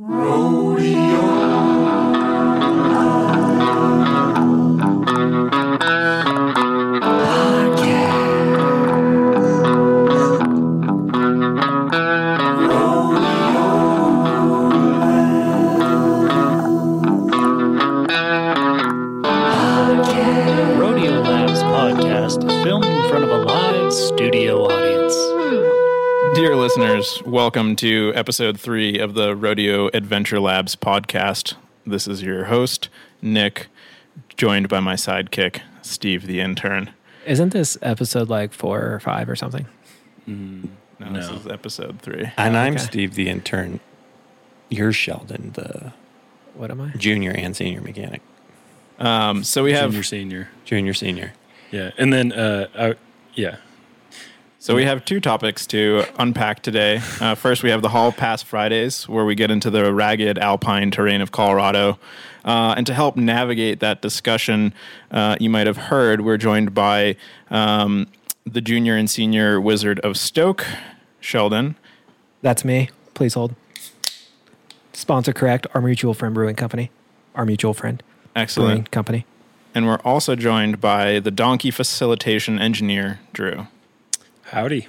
Rodeo listeners, welcome to episode three of the Rodeo Adventure Labs podcast. This is your host, Nick, joined by my sidekick, Steve the intern. Isn't this episode like four or five or something? No, this is episode three. And I'm okay. Steve, the intern. You're Sheldon, the What am I? junior and senior mechanic. Um, so we have Junior, senior. Junior, senior. Yeah. And then, uh, I, yeah. So we have two topics to unpack today. Uh, first, we have the Hall Pass Fridays, where we get into the ragged alpine terrain of Colorado. Uh, and to help navigate that discussion, uh, you might have heard we're joined by um, the junior and senior wizard of Stoke, Sheldon. That's me. Please hold. Sponsor correct. Our mutual friend brewing company. Our mutual friend brewing company. And we're also joined by the donkey facilitation engineer, Drew. Howdy.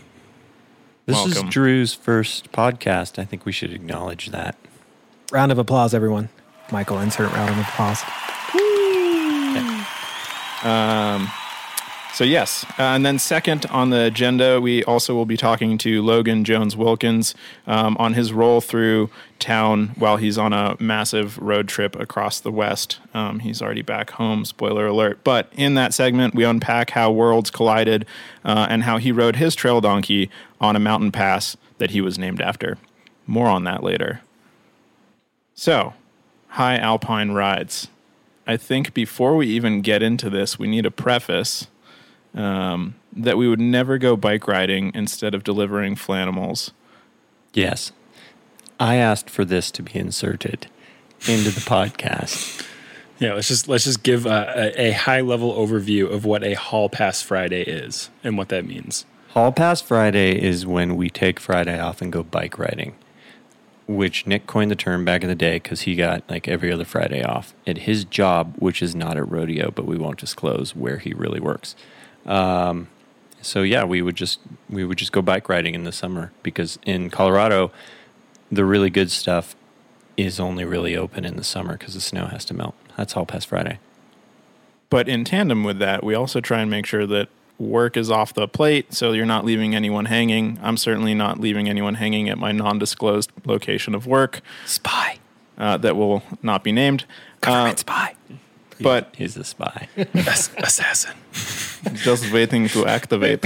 This Welcome. is Drew's first podcast. I think we should acknowledge that. Round of applause, everyone. Michael, insert round of applause. Um, So yes, uh, and then second on the agenda, we also will be talking to Logan Jones Wilkins um, on his roll through town while he's on a massive road trip across the West. Um, he's already back home. Spoiler alert! But in that segment, we unpack how worlds collided uh, and how he rode his trail donkey on a mountain pass that he was named after. More on that later. So, high alpine rides. I think before we even get into this, we need a preface um, that we would never go bike riding instead of delivering flanimals. Yes. I asked for this to be inserted into the podcast. Yeah. Let's just, let's just give a, a, a high level overview of what a Hall Pass Friday is and what that means. Hall Pass Friday is when we take Friday off and go bike riding, which Nick coined the term back in the day because he got like every other Friday off at his job, which is not a rodeo, but we won't disclose where he really works. Um, so yeah, we would just we would just go bike riding in the summer because in Colorado, the really good stuff is only really open in the summer because the snow has to melt. That's all past Friday. But in tandem with that, we also try and make sure that work is off the plate so you're not leaving anyone hanging. I'm certainly not leaving anyone hanging at my non disclosed location of work Spy. uh, that will not be named. Uh, spy. But He's a spy. Assassin. just waiting to activate.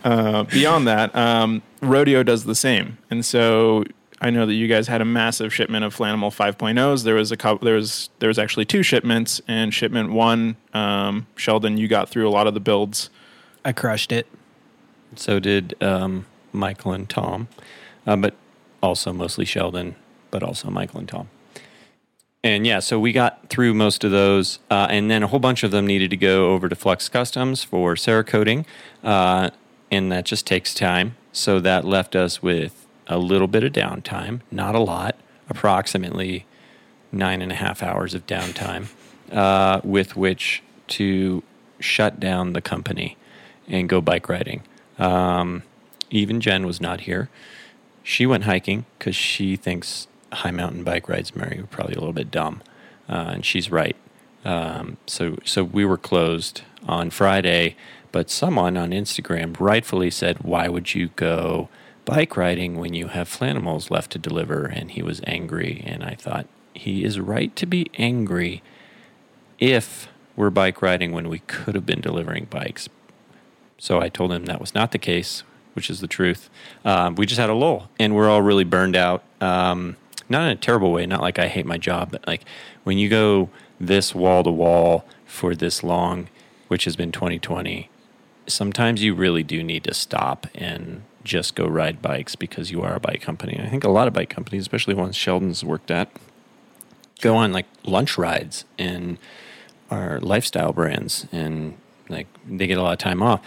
uh, beyond that, um, rodeo does the same, and so I know that you guys had a massive shipment of Flanimal 5.0s. There was a couple. There was there was actually two shipments, and shipment one, um, Sheldon, you got through a lot of the builds. I crushed it. So did um, Michael and Tom, uh, but also mostly Sheldon, but also Michael and Tom. And yeah, so we got through most of those, uh, and then a whole bunch of them needed to go over to Flux Customs for Cerakoting, uh, and that just takes time. So that left us with a little bit of downtime, not a lot, approximately nine and a half hours of downtime, uh, with which to shut down the company and go bike riding. Um, even Jen was not here. She went hiking because she thinks high mountain bike rides, Mary, were probably a little bit dumb, uh, and she's right. Um, so, so we were closed on Friday, but someone on Instagram rightfully said, "Why would you go bike riding when you have Flanimals left to deliver?" And he was angry, and I thought he is right to be angry if we're bike riding when we could have been delivering bikes. So I told him that was not the case, which is the truth. Um, we just had a lull, and we're all really burned out. Um, not in a terrible way, not like I hate my job, but like when you go this wall to wall for this long, which has been 2020, sometimes you really do need to stop and just go ride bikes because you are a bike company. I think a lot of bike companies, especially ones Sheldon's worked at, go on like lunch rides and are lifestyle brands and like they get a lot of time off.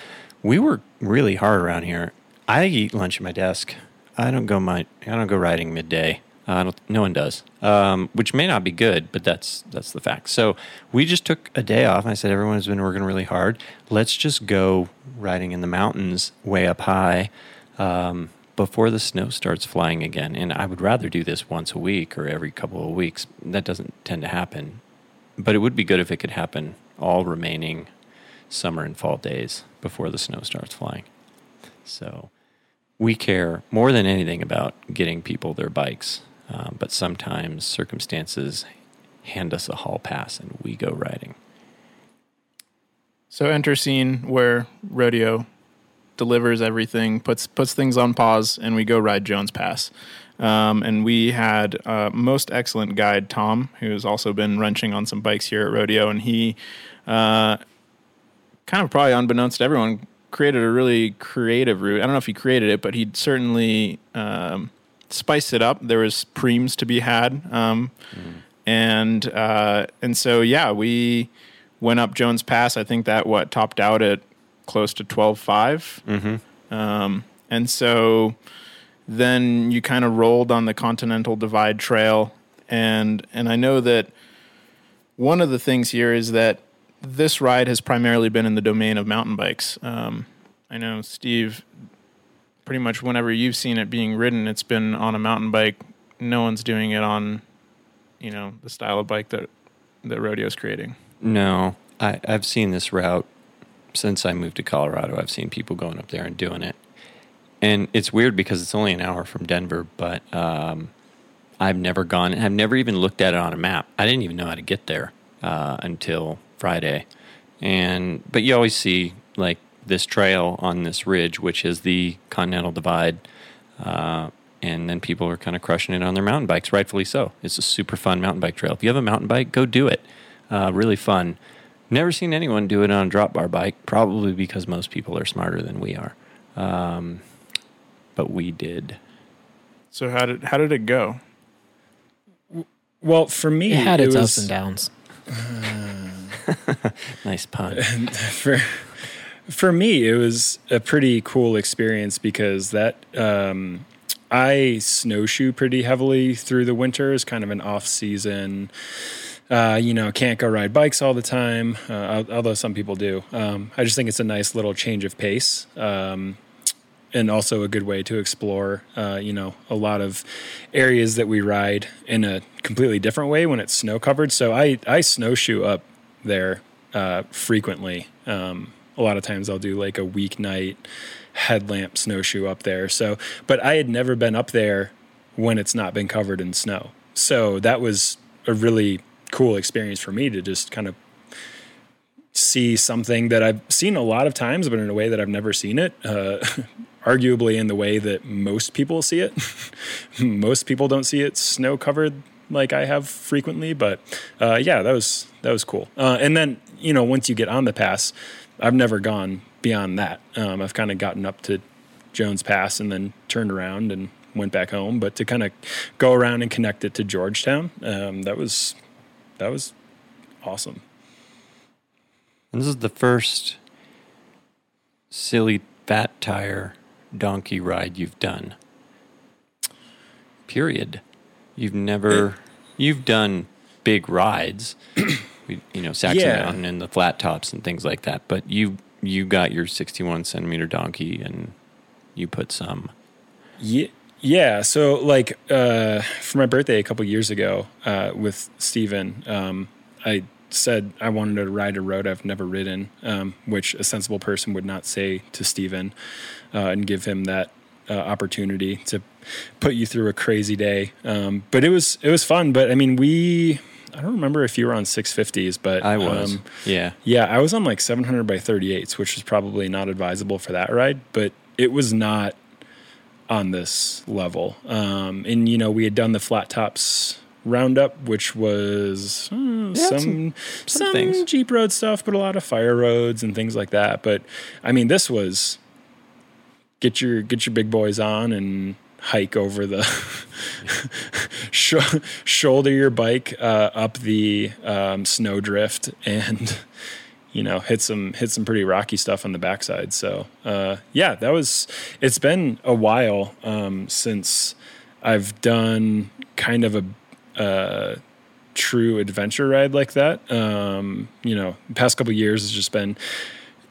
We work really hard around here. I eat lunch at my desk. I don't go my I don't go riding midday. Uh, no one does, um, which may not be good, but that's that's the fact. So we just took a day off. I said, everyone has been working really hard. Let's just go riding in the mountains way up high um, before the snow starts flying again. And I would rather do this once a week or every couple of weeks. That doesn't tend to happen, but it would be good if it could happen all remaining summer and fall days before the snow starts flying. So we care more than anything about getting people their bikes, um, but sometimes circumstances hand us a hall pass and we go riding. So enter scene where rodeo delivers everything, puts puts things on pause, and we go ride Jones Pass. Um, and we had uh, most excellent guide Tom, who's also been wrenching on some bikes here at rodeo, and he uh, kind of probably unbeknownst to everyone created a really creative route. I don't know if he created it, but he certainly um, spiced it up. There was preems to be had, um, and uh, and so yeah, we went up Jones Pass. I think that what topped out at close to twelve Um, and so then you kind of rolled on the Continental Divide Trail, and and I know that one of the things here is that this ride has primarily been in the domain of mountain bikes. Um, I know Steve. Pretty much whenever you've seen it being ridden, it's been on a mountain bike. No one's doing it on, you know, the style of bike that that rodeo's creating. No, I, I've seen this route since I moved to Colorado. I've seen people going up there and doing it. And it's weird because it's only an hour from Denver, but um, I've never gone, I've never even looked at it on a map. I didn't even know how to get there uh, until Friday. And, but you always see like this trail on this ridge, which is the Continental Divide. Uh, and then people are kind of crushing it on their mountain bikes, rightfully so. It's a super fun mountain bike trail. If you have a mountain bike, go do it. Uh, really fun. Never seen anyone do it on a drop bar bike, probably because most people are smarter than we are. Um, but we did. So how did how did it go? Well, for me, It had its was, ups and downs. Nice pun. for for me it was a pretty cool experience because that um, I snowshoe pretty heavily through the winter as kind of an off season. Uh, you know, can't go ride bikes all the time, uh, although some people do. Um, I just think it's a nice little change of pace. Um, and also a good way to explore, uh, you know, a lot of areas that we ride in a completely different way when it's snow covered. So I, I snowshoe up there uh, frequently. Um, a lot of times I'll do like a weeknight headlamp snowshoe up there. So, but I had never been up there when it's not been covered in snow. So that was a really cool experience for me to just kind of see something that I've seen a lot of times, but in a way that I've never seen it. Uh, arguably in the way that most people see it. most people don't see it snow covered like I have frequently, but uh, yeah, that was that was cool. Uh, and then you know once you get on the pass, I've never gone beyond that. Um, I've kind of gotten up to Jones Pass and then turned around and went back home. But to kind of go around and connect it to Georgetown, um, that was that was awesome. And this is the first silly fat tire donkey ride you've done. Period. You've never you've done big rides. You know, Saxon Yeah. Mountain and the flat tops and things like that. But you you got your sixty one centimeter donkey and you put some Yeah, yeah. So like uh, for my birthday a couple years ago uh, with Steven, um, I said I wanted to ride a road I've never ridden, um, which a sensible person would not say to Steven uh, and give him that uh, opportunity to put you through a crazy day. Um, but it was it was fun. But I mean, we I don't remember if you were on 650s, but I was. um, yeah. yeah, I was on like 700 by 38s, which was probably not advisable for that ride, but it was not on this level. Um, and you know, we had done the flat tops roundup, which was uh, Yeah, some some- some, some things. Jeep road stuff, but a lot of fire roads and things like that. But I mean, this was get your get your big boys on and hike over the Sh- shoulder your bike uh, up the um, snowdrift and you know hit some hit some pretty rocky stuff on the backside so uh, yeah that was it's been a while um, since I've done kind of a, a true adventure ride like that. Um, you know, past couple years has just been,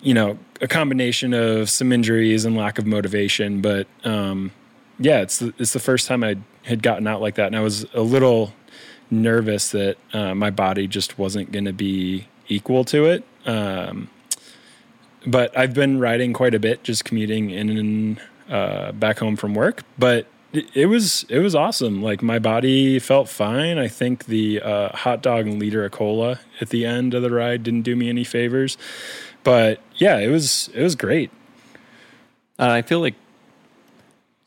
you know, a combination of some injuries and lack of motivation. But um, yeah, it's the, it's the first time I had gotten out like that, and I was a little nervous that uh, my body just wasn't going to be equal to it. Um, but I've been riding quite a bit, just commuting in and uh, back home from work. But it, it was it was awesome. Like my body felt fine. I think the uh, hot dog and liter of cola at the end of the ride didn't do me any favors. But yeah, it was it was great. Uh, I feel like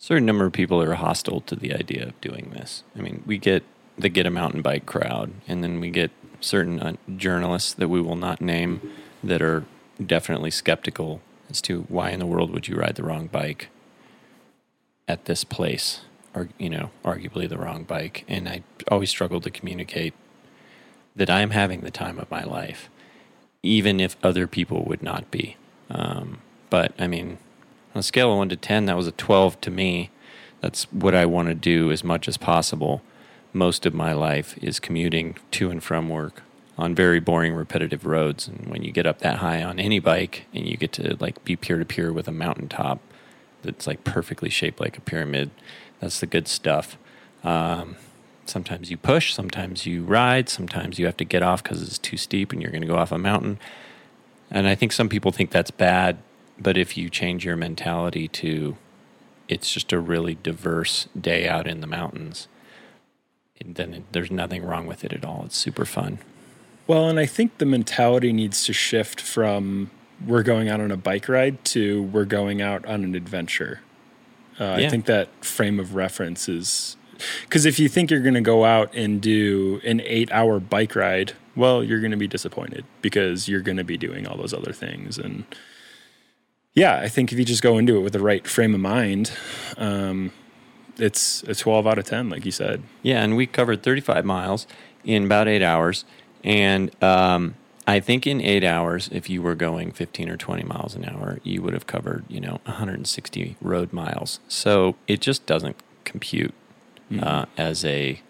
certain number of people are hostile to the idea of doing this. I mean, we get the get a mountain bike crowd, and then we get certain uh, journalists that we will not name that are definitely skeptical as to why in the world would you ride the wrong bike at this place, or you know, arguably the wrong bike. And I always struggle to communicate that I am having the time of my life, even if other people would not be. Um, but I mean, on a scale of one to ten, that was a twelve to me. That's what I want to do as much as possible. Most of my life is commuting to and from work on very boring, repetitive roads. And when you get up that high on any bike and you get to like be peer to peer with a mountaintop that's like perfectly shaped like a pyramid, that's the good stuff. Um, sometimes you push, sometimes you ride, sometimes you have to get off because it's too steep and you're going to go off a mountain. And I think some people think that's bad, but if you change your mentality to it's just a really diverse day out in the mountains, then it, there's nothing wrong with it at all. It's super fun. Well, and I think the mentality needs to shift from we're going out on a bike ride to we're going out on an adventure. Uh, Yeah. I think that frame of reference is because if you think you're going to go out and do an eight hour bike ride, well, you're going to be disappointed because you're going to be doing all those other things. And yeah, I think if you just go into it with the right frame of mind, um, it's a 12 out of 10, like you said. Yeah, and we covered 35 miles in about eight hours. And um, I think in eight hours, if you were going 15 or 20 miles an hour, you would have covered, you know, 160 road miles. So it just doesn't compute uh, as a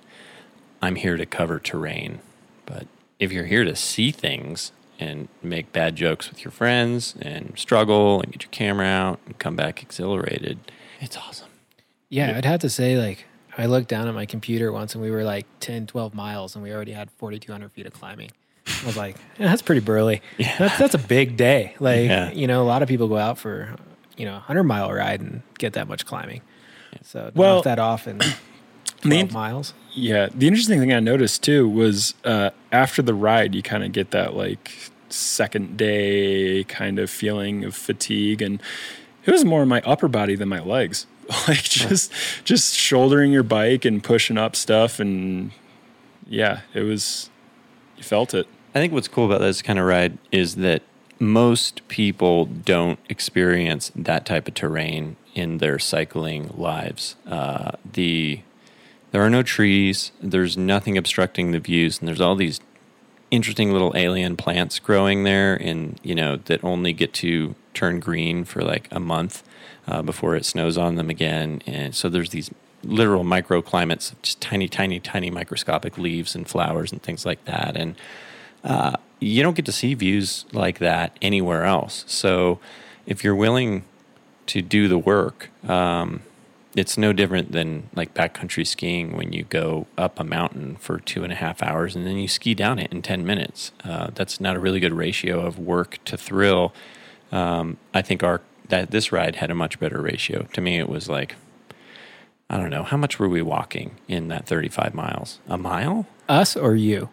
I'm here to cover terrain. But if you're here to see things and make bad jokes with your friends and struggle and get your camera out and come back exhilarated, it's awesome. Yeah, I'd have to say, like, I looked down at my computer once and we were like 10, 12 miles and we already had 4,200 feet of climbing. I was like, yeah, that's pretty burly. Yeah. That's, that's a big day. Like, Yeah. you know, a lot of people go out for, you know, a 100 mile ride and get that much climbing. So, to Well, knock that off in 12 the- miles. Yeah, the interesting thing I noticed too was uh, after the ride, you kind of get that like second day kind of feeling of fatigue, and it was more my upper body than my legs. Like just just shouldering your bike and pushing up stuff, and yeah, it was you felt it. I think what's cool about this kind of ride is that most people don't experience that type of terrain in their cycling lives. Uh, the there are no trees. There's nothing obstructing the views, and there's all these interesting little alien plants growing there, and you know that only get to turn green for like a month uh, before it snows on them again. And so there's these literal microclimates, just tiny, tiny, tiny microscopic leaves and flowers and things like that. And uh, you don't get to see views like that anywhere else. So if you're willing to do the work, um, it's no different than like backcountry skiing when you go up a mountain for two and a half hours and then you ski down it in 10 minutes. Uh, that's not a really good ratio of work to thrill. Um, I think our that this ride had a much better ratio. To me, it was like, I don't know, how much were we walking in that 35 miles? A mile? Us or you?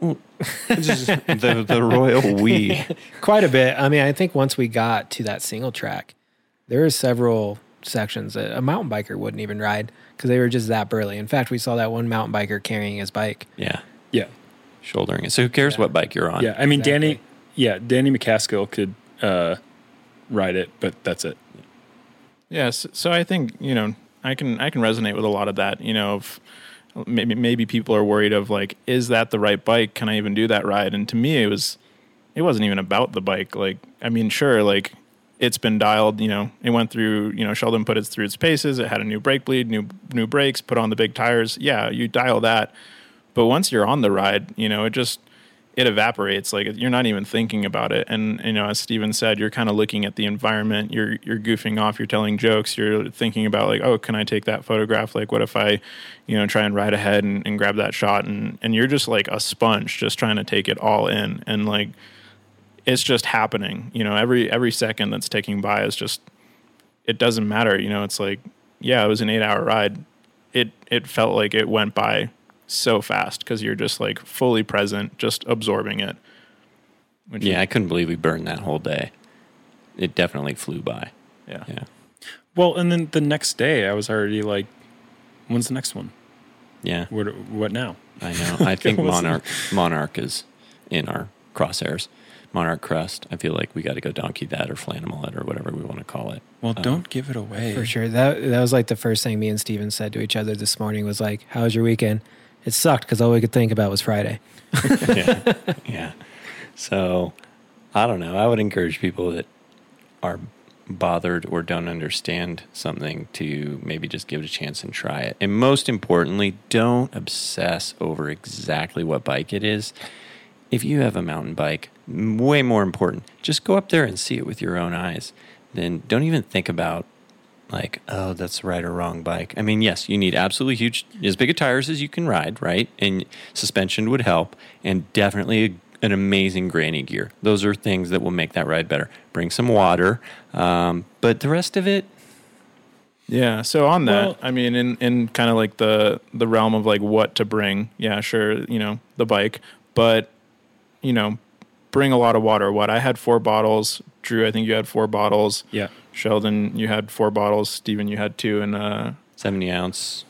the, the royal we. Quite a bit. I mean, I think once we got to that single track, there were several sections that a mountain biker wouldn't even ride because they were just that burly. In fact, we saw that one mountain biker carrying his bike. Yeah, Yeah, shouldering it. So who cares what bike you're on? yeah. I mean, Danny. Yeah, Danny MacAskill could uh, ride it, but that's it. Yes. So I think you know I can I can resonate with a lot of that. You know, of maybe maybe people are worried of like, is that the right bike? Can I even do that ride? And to me, it was it wasn't even about the bike. Like, I mean, sure, like it's been dialed. You know, it went through. You know, Sheldon put it through its paces. It had a new brake bleed, new new brakes, put on the big tires. Yeah, you dial that. But once you're on the ride, you know, it just it evaporates. Like you're not even thinking about it. And you know, as Steven said, you're kind of looking at the environment. You're you're goofing off. You're telling jokes. You're thinking about like, oh, can I take that photograph? Like, what if I, you know, try and ride ahead and, and grab that shot? And and you're just like a sponge, just trying to take it all in. And like, it's just happening. You know, every every second that's taking by is just. It doesn't matter. You know, it's like, yeah, it was an eight hour ride. It it felt like it went by so fast because you're just like fully present, just absorbing it. Which Yeah, is- I couldn't believe we burned that whole day. It definitely flew by. yeah, Yeah. Well, and then the next day, I was already like, "When's the next one? Yeah. What? What now?" I know. I think Monarch Monarch is in our crosshairs. Monarch Crest. I feel like we got to go donkey that or Flanimullet or whatever we want to call it. Well, Um, don't give it away. For sure. That that was like the first thing me and Steven said to each other this morning was like, "How was your weekend?" It sucked because all we could think about was Friday. yeah. yeah. So I don't know. I would encourage people that are bothered or don't understand something to maybe just give it a chance and try it. And most importantly, don't obsess over exactly what bike it is. If you have a mountain bike, m- way more important, just go up there and see it with your own eyes. Then don't even think about like, oh, that's the right or wrong bike. I mean, yes, you need absolutely huge, as big a tires as you can ride, right? And suspension would help, and definitely an amazing granny gear. Those are things that will make that ride better. Bring some water, um, but the rest of it, Yeah. So on that, Well- I mean, in in kind of like the the realm of like what to bring. Yeah, sure. You know, the bike, but you know, bring a lot of water. What I had four bottles. Drew, I think you had four bottles. Yeah. Sheldon, you had four bottles. Steven, you had two. And uh, seventy ounce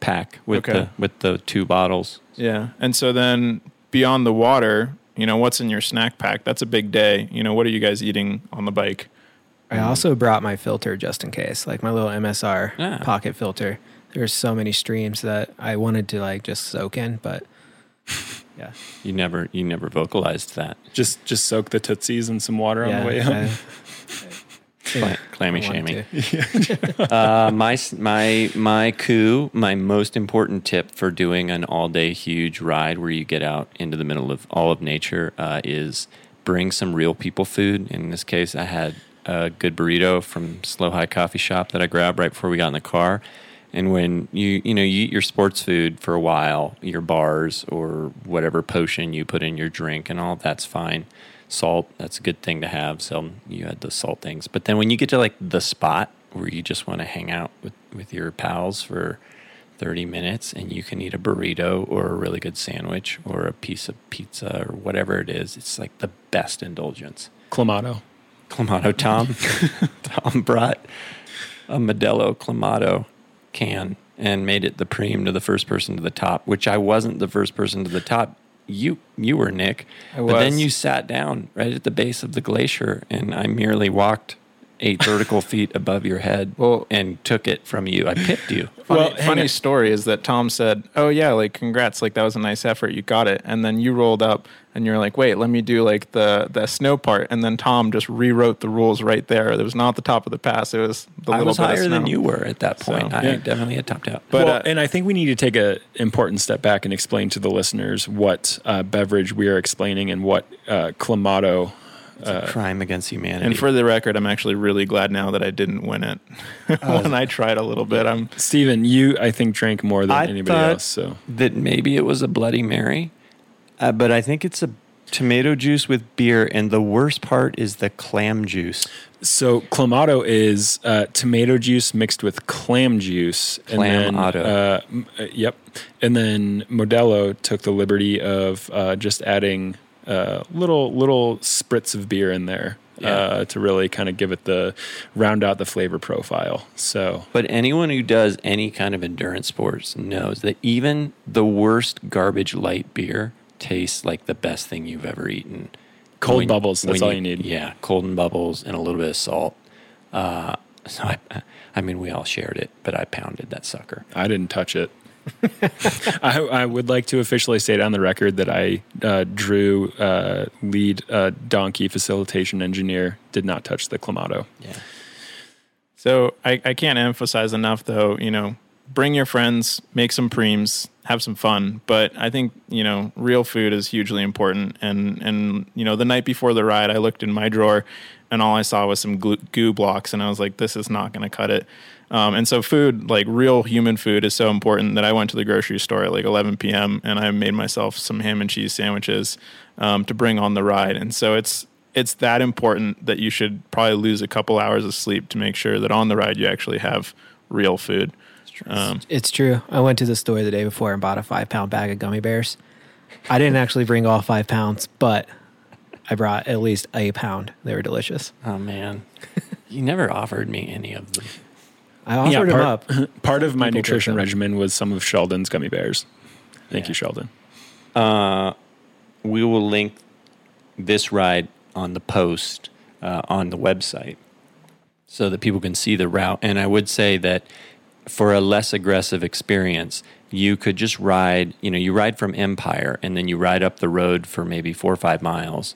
pack with Okay. the with the two bottles. yeah. And so then beyond the water, you know, what's in your snack pack? That's a big day. You know, what are you guys eating on the bike? I also brought my filter just in case, like my little MSR Ah. pocket filter. There's so many streams that I wanted to like just soak in, but yeah, You never you never vocalized that. Just just soak the tootsies in some water on the way up. I- Cla- clammy I wanted shaming. uh, my my my coup, my most important tip for doing an all day huge ride where you get out into the middle of all of nature uh, is bring some real people food. In this case, I had a good burrito from Slow High Coffee Shop that I grabbed right before we got in the car. And when you you know you eat your sports food for a while, your bars or whatever potion you put in your drink and all that's fine. Salt, that's a good thing to have. So you had the salt things. But then when you get to like the spot where you just want to hang out with, with your pals for 30 minutes and you can eat a burrito or a really good sandwich or a piece of pizza or whatever it is, it's like the best indulgence. Clamato. Clamato Tom. Tom brought a Modelo Clamato can and made it the preem to the first person to the top, which I wasn't the first person to the top. You you were Nick, I but then you sat down right at the base of the glacier, and I merely walked eight vertical feet above your head Well- and took it from you. I picked you. Funny, Well, funny on. story is that Tom said, "Oh yeah, like congrats, like that was a nice effort, you got it." And then you rolled up and you're like, "Wait, let me do like the the snow part." And then Tom just rewrote the rules right there. It was not the top of the pass; it was the I little was bit of higher than you were at that point. So, I yeah. definitely had topped out. But, well, uh, and I think we need to take an important step back and explain to the listeners what uh, beverage we are explaining and what uh, Clamato. It's a crime against humanity. And for the record, I'm actually really glad now that I didn't win it. when I tried a little bit, I'm Stephen, you I think drank more than I anybody thought- else. So that maybe it was a Bloody Mary, uh, but I think it's a tomato juice with beer. And the worst part is the clam juice. So clamato is uh, tomato juice mixed with clam juice. Clamato. And then, uh, m- uh, yep. And then Modelo took the liberty of uh, just adding uh, little little spritz of beer in there Yeah. uh, to really kind of give it the round out the flavor profile. So But anyone who does any kind of endurance sports knows that even the worst garbage light beer tastes like the best thing you've ever eaten. Cold When- bubbles, that's when all you need. Yeah, cold and bubbles and a little bit of salt. Uh, so I, I mean, we all shared it, but I pounded that sucker. I didn't touch it. I, I would like to officially state on the record that I uh, drew uh, lead uh, donkey facilitation engineer did not touch the clamato. Yeah. So I, I can't emphasize enough, though, you know, bring your friends, make some preems, have some fun. But I think, you know, real food is hugely important. And, and you know, the night before the ride, I looked in my drawer and all I saw was some glu- goo blocks. And I was like, this is not going to cut it. Um, and so food, like real human food, is so important that I went to the grocery store at like 11 p.m. and I made myself some ham and cheese sandwiches um, to bring on the ride. And so it's it's that important that you should probably lose a couple hours of sleep to make sure that on the ride you actually have real food. It's Um, It's true. I went to the store the day before and bought a five pound bag of gummy bears. I didn't actually bring all five pounds, but I brought at least a pound. They were delicious. Oh man, you never offered me any of them. I offered them part, up. part of my People nutrition regimen was some of Sheldon's gummy bears. Thank Yeah. you, Sheldon. Uh, we will link this ride on the post uh, on the website so that people can see the route. And I would say that for a less aggressive experience, you could just ride, you know, you ride from Empire and then you ride up the road for maybe four or five miles.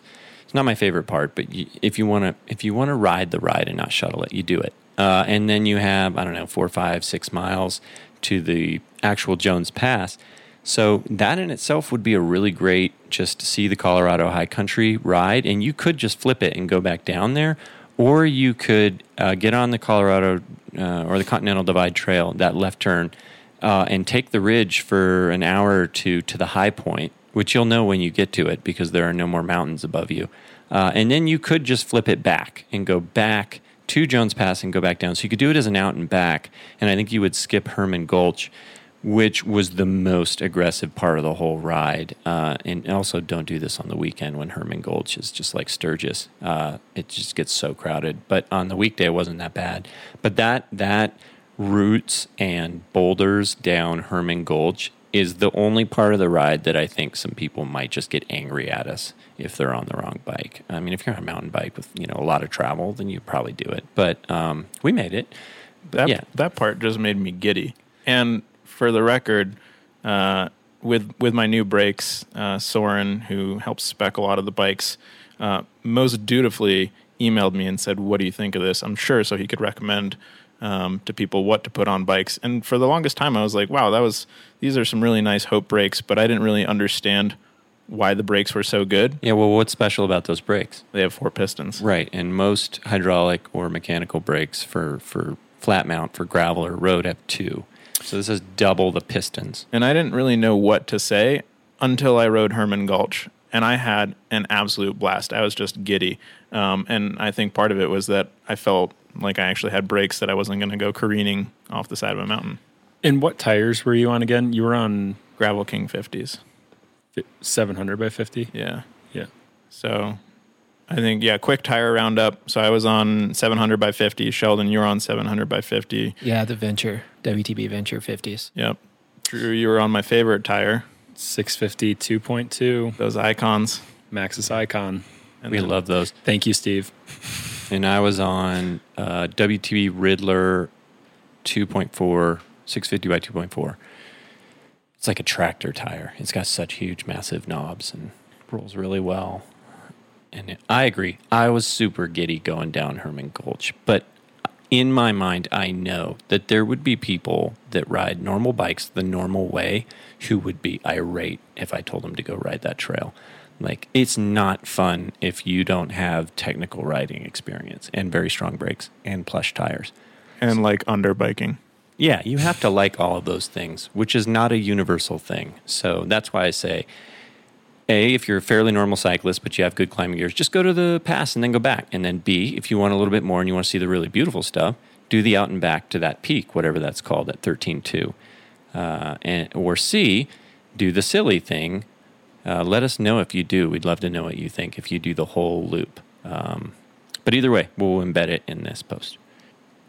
It's not my favorite part, but you, if you want to, if you want to ride the ride and not shuttle it, you do it. Uh, and then you have, I don't know, four, five, six miles to the actual Jones Pass. So that in itself would be a really great just to see the Colorado High Country ride, and you could just flip it and go back down there, or you could uh, get on the Colorado uh, or the Continental Divide Trail, that left turn, uh, and take the ridge for an hour or two to the high point, which you'll know when you get to it because there are no more mountains above you. Uh, and then you could just flip it back and go back to Jones Pass and go back down. So you could do it as an out and back, and I think you would skip Herman Gulch which was the most aggressive part of the whole ride. Uh, and also, don't do this on the weekend when Herman Gulch is just like Sturgis. Uh, it just gets so crowded. But on the weekday, it wasn't that bad. But that that routes and boulders down Herman Gulch is the only part of the ride that I think some people might just get angry at us if they're on the wrong bike. I mean, if you're on a mountain bike with you know a lot of travel, then you probably do it. But um, we made it. that yeah. that part just made me giddy. And for the record, uh, with with my new brakes, uh, Soren, who helps spec a lot of the bikes, uh, most dutifully emailed me and said, "What do you think of this?" I'm sure so he could recommend um, to people what to put on bikes. And for the longest time, I was like, "Wow, that was these are some really nice Hope brakes," but I didn't really understand why the brakes were so good. Yeah. Well, what's special about those brakes? They have four pistons. Right, and most hydraulic or mechanical brakes for for flat mount for gravel or road have two. So this is double the pistons. and I didn't really know what to say until I rode Herman Gulch, and I had an absolute blast. I was just giddy, um, and I think part of it was that I felt like I actually had brakes that I wasn't going to go careening off the side of a mountain. And what tires were you on again? You were on Gravel King 50s, 700 by 50. yeah. Yeah. So I think yeah, quick tire roundup. So I was on 700 by 50. Sheldon, you're on 700 by 50. Yeah, the Venture, WTB Venture 50s. Yep. Drew, you were on my favorite tire. 650 2.2 Those icons. Maxxis Icon. And We then- love those. Thank you, Steve. And I was on uh, WTB Riddler 2.4, 650 by 2.4. It's like a tractor tire. It's got such huge, massive knobs and rolls really well. And it, I agree. I was super giddy going down Herman Gulch, but in my mind, I know that there would be people that ride normal bikes the normal way who would be irate if I told them to go ride that trail. Like, it's not fun if you don't have technical riding experience and very strong brakes and plush tires. and like under biking. Yeah, you have to like all of those things, which is not a universal thing. So that's why I say, A, if you're a fairly normal cyclist, but you have good climbing gears, just go to the pass and then go back. And then B, if you want a little bit more and you want to see the really beautiful stuff, do the out and back to that peak, whatever that's called, at 13.2. Uh, and, or C, do the silly thing. Uh, let us know if you do. We'd love to know what you think if you do the whole loop. Um, but either way, we'll embed it in this post.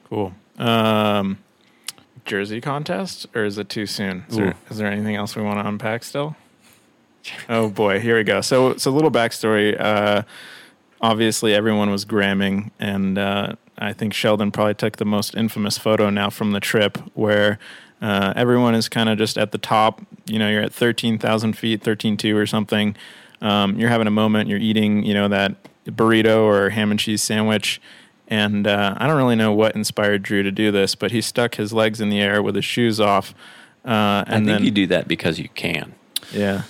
Cool. Um, jersey contest, or is it too soon? Is there, there anything else we want to unpack still? Oh boy, here we go. So, so a little backstory. Uh, obviously, everyone was gramming, and uh, I think Sheldon probably took the most infamous photo now from the trip, where Uh, everyone is kind of just at the top. You know, you're at 13,000 feet, 13.2 or something. Um, you're having a moment. You're eating, you know, that burrito or ham and cheese sandwich. And uh, I don't really know what inspired Drew to do this, but he stuck his legs in the air with his shoes off. Uh, I think then, you do that because you can. yeah.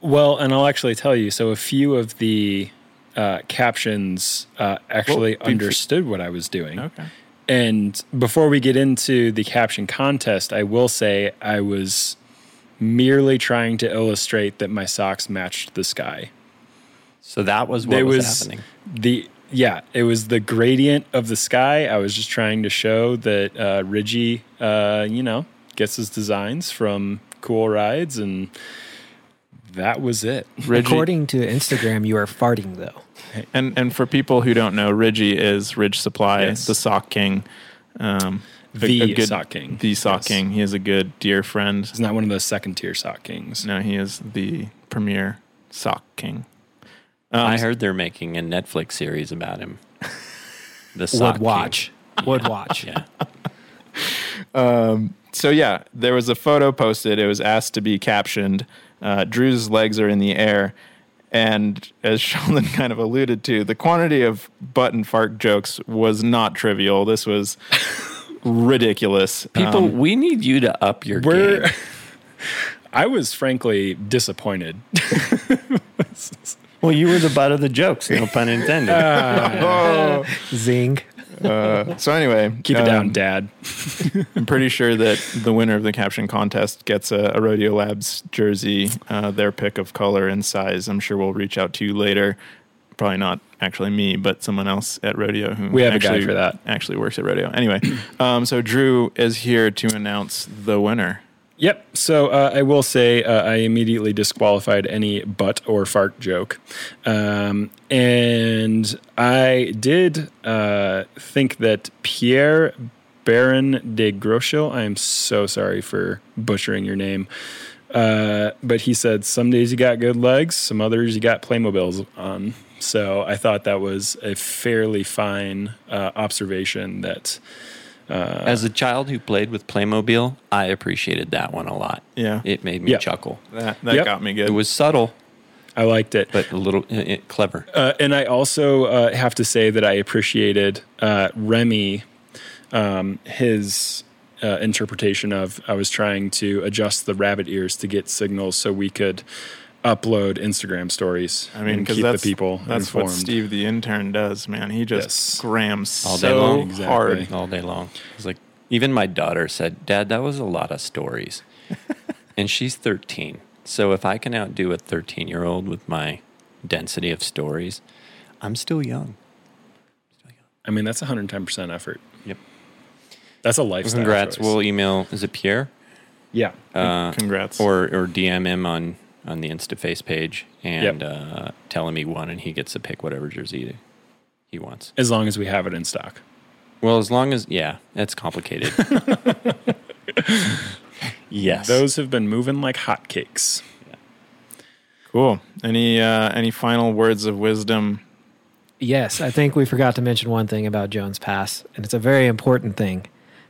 Well, and I'll actually tell you. So a few of the uh, captions uh, actually Well, be- understood what I was doing. Okay. And before we get into the caption contest, I will say I was merely trying to illustrate that my socks matched the sky. So that was what was, was happening. the yeah, it was the gradient of the sky. I was just trying to show that uh, Ridgie, uh, you know, gets his designs from cool rides, and that was it. Ridgie- According to Instagram, you are farting though. And and for people who don't know, Ridgie is Ridge Supply, Yes. the sock king. Um, The a good- sock king. The sock Yes. king. He is a good dear friend. He's not one of those second tier sock kings. No, he is the premier sock king. Um, I heard they're making a Netflix series about him. The sock Would king. watch. Would watch. Yeah. um, So yeah, there was a photo posted. It was asked to be captioned. Uh, Drew's legs are in the air, and as Sheldon kind of alluded to, the quantity of butt and fart jokes was not trivial. This was ridiculous. People, Um, we need you to up your We're. game. I was frankly disappointed. Well, you were the butt of the jokes, no pun intended. Zing. So anyway, Keep it down, um, Dad. I'm pretty sure that the winner of the caption contest gets a, a Rodeo Labs jersey, uh, their pick of color and size. I'm sure we'll reach out to you later. Probably not actually me, but someone else at Rodeo who We have a guy actually, for that. actually works at Rodeo. Anyway, um, so Drew is here to announce the winner. Yep. So uh, I will say uh, I immediately disqualified any butt or fart joke. Um, and I did uh, think that Pierre Baron de Groschel, I am so sorry for butchering your name. Uh, but he said, some days you got good legs, some others you got Playmobiles on. So I thought that was a fairly fine uh, observation that As a child who played with Playmobil, I appreciated that one a lot. Yeah. It made me Yeah. chuckle. That, that Yep. got me good. It was subtle, I liked it. but a little uh, uh, clever. Uh, and I also uh, have to say that I appreciated uh, Remy, um, his uh, interpretation of I was trying to adjust the rabbit ears to get signals so we could upload Instagram stories. I mean, because keep that's the people that's informed. what Steve the intern does, man. He just Yes. grams All day so long. Exactly. hard. all day long. It's like even my daughter said, "Dad, that was a lot of stories," and she's 13. So if I can outdo a 13 year old with my density of stories, I'm still young. I mean, that's 110% effort. Yep. That's a lifestyle. Congrats. choice. We'll email. Is it Pierre? yeah. Uh, Congrats. Or or DM him on on the InstaFace page and Yep. uh, tell him he won, and he gets to pick whatever jersey he wants. As long as we have it in stock. Well, as long as yeah, that's complicated. yes. Those have been moving like hotcakes. cool. Any uh, any final words of wisdom? Yes, I think we forgot to mention one thing about Jones Pass, and it's a very important thing,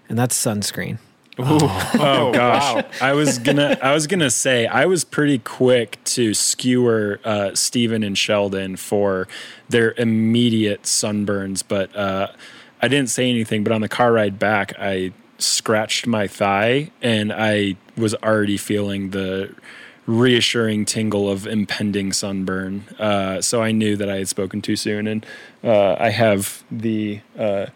and that's sunscreen. Oh, gosh, I was gonna I was gonna say I was pretty quick to skewer uh, Steven and Sheldon for their immediate sunburns, but uh, I didn't say anything. But on the car ride back, I scratched my thigh, and I was already feeling the reassuring tingle of impending sunburn. Uh, so I knew that I had spoken too soon, and uh, I have the uh,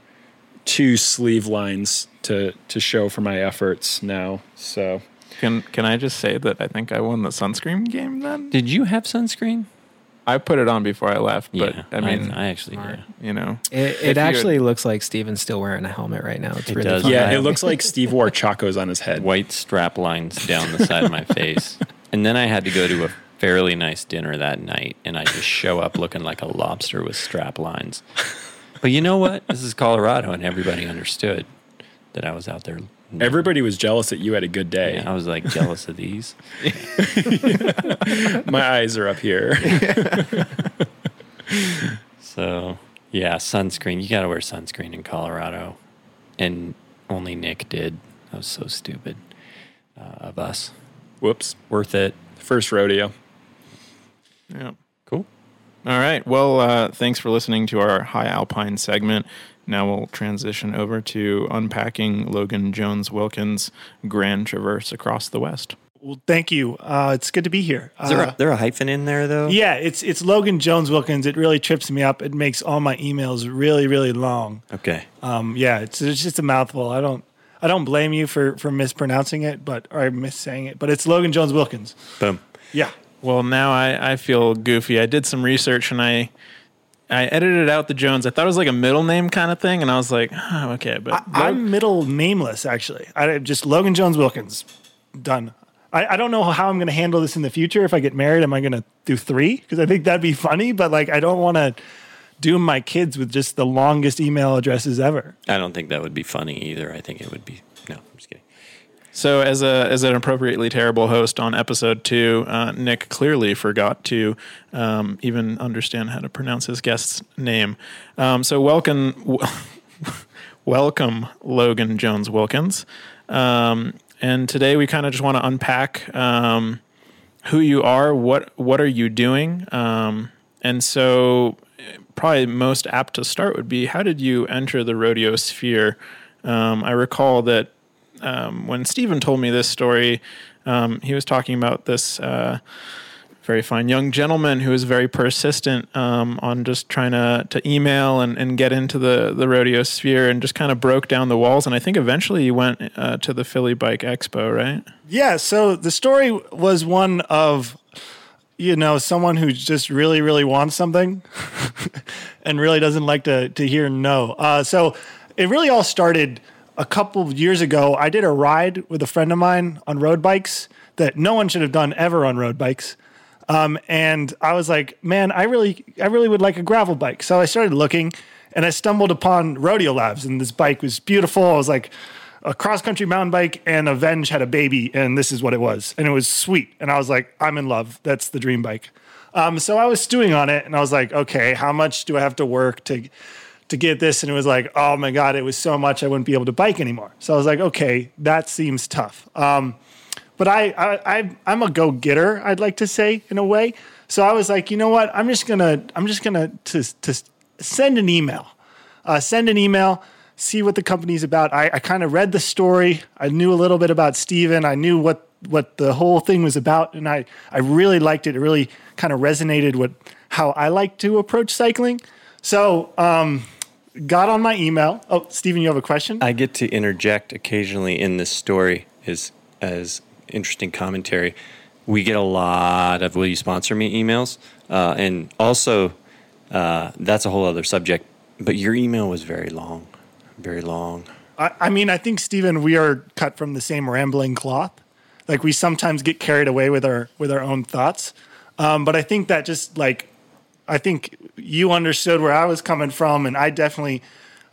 two sleeve lines to to show for my efforts now. So Can can I just say that I think I won the sunscreen game then? Did you have sunscreen? I put it on before I left, but yeah, I mean, I, actually yeah. you know, It, it actually had- looks like Steven's still wearing a helmet right now. It's It really does. fun. yeah, it looks like Steve wore chacos on his head. white strap lines down the side of my face, and then I had to go to a fairly nice dinner that night, and I just show up looking like a lobster with strap lines. But you know what? This is Colorado, and everybody understood that I was out there. Everybody was jealous that you had a good day. Yeah, I was like jealous of these. My eyes are up here. So yeah, sunscreen. You got to wear sunscreen in Colorado, and only Nick did. That was so stupid. uh, of us. Whoops. Worth it. First rodeo. Yeah. Cool. All right. Well, uh, thanks for listening to our High Alpine segment. Now we'll transition over to unpacking Logan Jones Wilkins' Grand Traverse across the West. Well, thank you. Uh, it's good to be here. Is there, Uh, a, there a hyphen in there though? yeah, it's it's Logan Jones Wilkins. It really trips me up. It makes all my emails really really long. Okay. Um, yeah, it's it's just a mouthful. I don't I don't blame you for for mispronouncing it, but or missaying it. But it's Logan Jones Wilkins. Boom. Yeah. Well, now I, I feel goofy. I did some research and I I edited out the Jones. I thought it was like a middle name kind of thing, and I was like, oh, okay, but I'm middle nameless actually. I just Logan Jones Wilkins. Done. I, I don't know how I'm going to handle this in the future. If I get married, am I going to do three? Because I think that'd be funny. But like, I don't want to doom my kids with just the longest email addresses ever. I don't think that would be funny either. I think it would be. No, I'm just kidding. So, as a as an appropriately terrible host on episode two, uh, Nick clearly forgot to um, even understand how to pronounce his guest's name. Um, so, welcome, w- welcome, Logan Jones Wilkins. Um, and today we kind of just want to unpack um, who you are, what what are you doing, um, and so probably most apt to start would be how did you enter the rodeo sphere? Um, I recall that um, when Stephen told me this story, um, he was talking about this uh, very fine young gentleman who was very persistent um, on just trying to, to email and, and get into the, the rodeo sphere and just kind of broke down the walls. And I think eventually he went uh, to the Philly Bike Expo, right? Yeah. So the story was one of, you know, someone who just really, really wants something and really doesn't like to, to hear no. Uh, so it really all started a couple of years ago. I did a ride with a friend of mine on road bikes that no one should have done ever on road bikes. Um, and I was like, man, I really, I really would like a gravel bike. So I started looking, and I stumbled upon Rodeo Labs, and this bike was beautiful. I was like, a cross country mountain bike, and a Venge had a baby, and this is what it was, and it was sweet. And I was like, I'm in love. That's the dream bike. Um, so I was stewing on it, and I was like, okay, how much do I have to work to to get this? And it was like, oh my god, it was so much I wouldn't be able to bike anymore. So I was like, okay, that seems tough. Um, but I, I, I I'm a go getter. I'd like to say in a way. So I was like, you know what? I'm just gonna I'm just gonna to to send an email, uh, send an email, see what the company's about. I, I kind of read the story. I knew a little bit about Steven. I knew what what the whole thing was about, and I I really liked it. It really kind of resonated with how I like to approach cycling. So um, got on my email. Oh, Steven, you have a question? I get to interject occasionally in this story as as interesting commentary. We get a lot of "Will you sponsor me?" emails, uh, and also uh, that's a whole other subject. But your email was very long, very long. I, I mean, I think Stephen, we are cut from the same rambling cloth. Like we sometimes get carried away with our with our own thoughts. Um, but I think that just like I think you understood where I was coming from, and I definitely,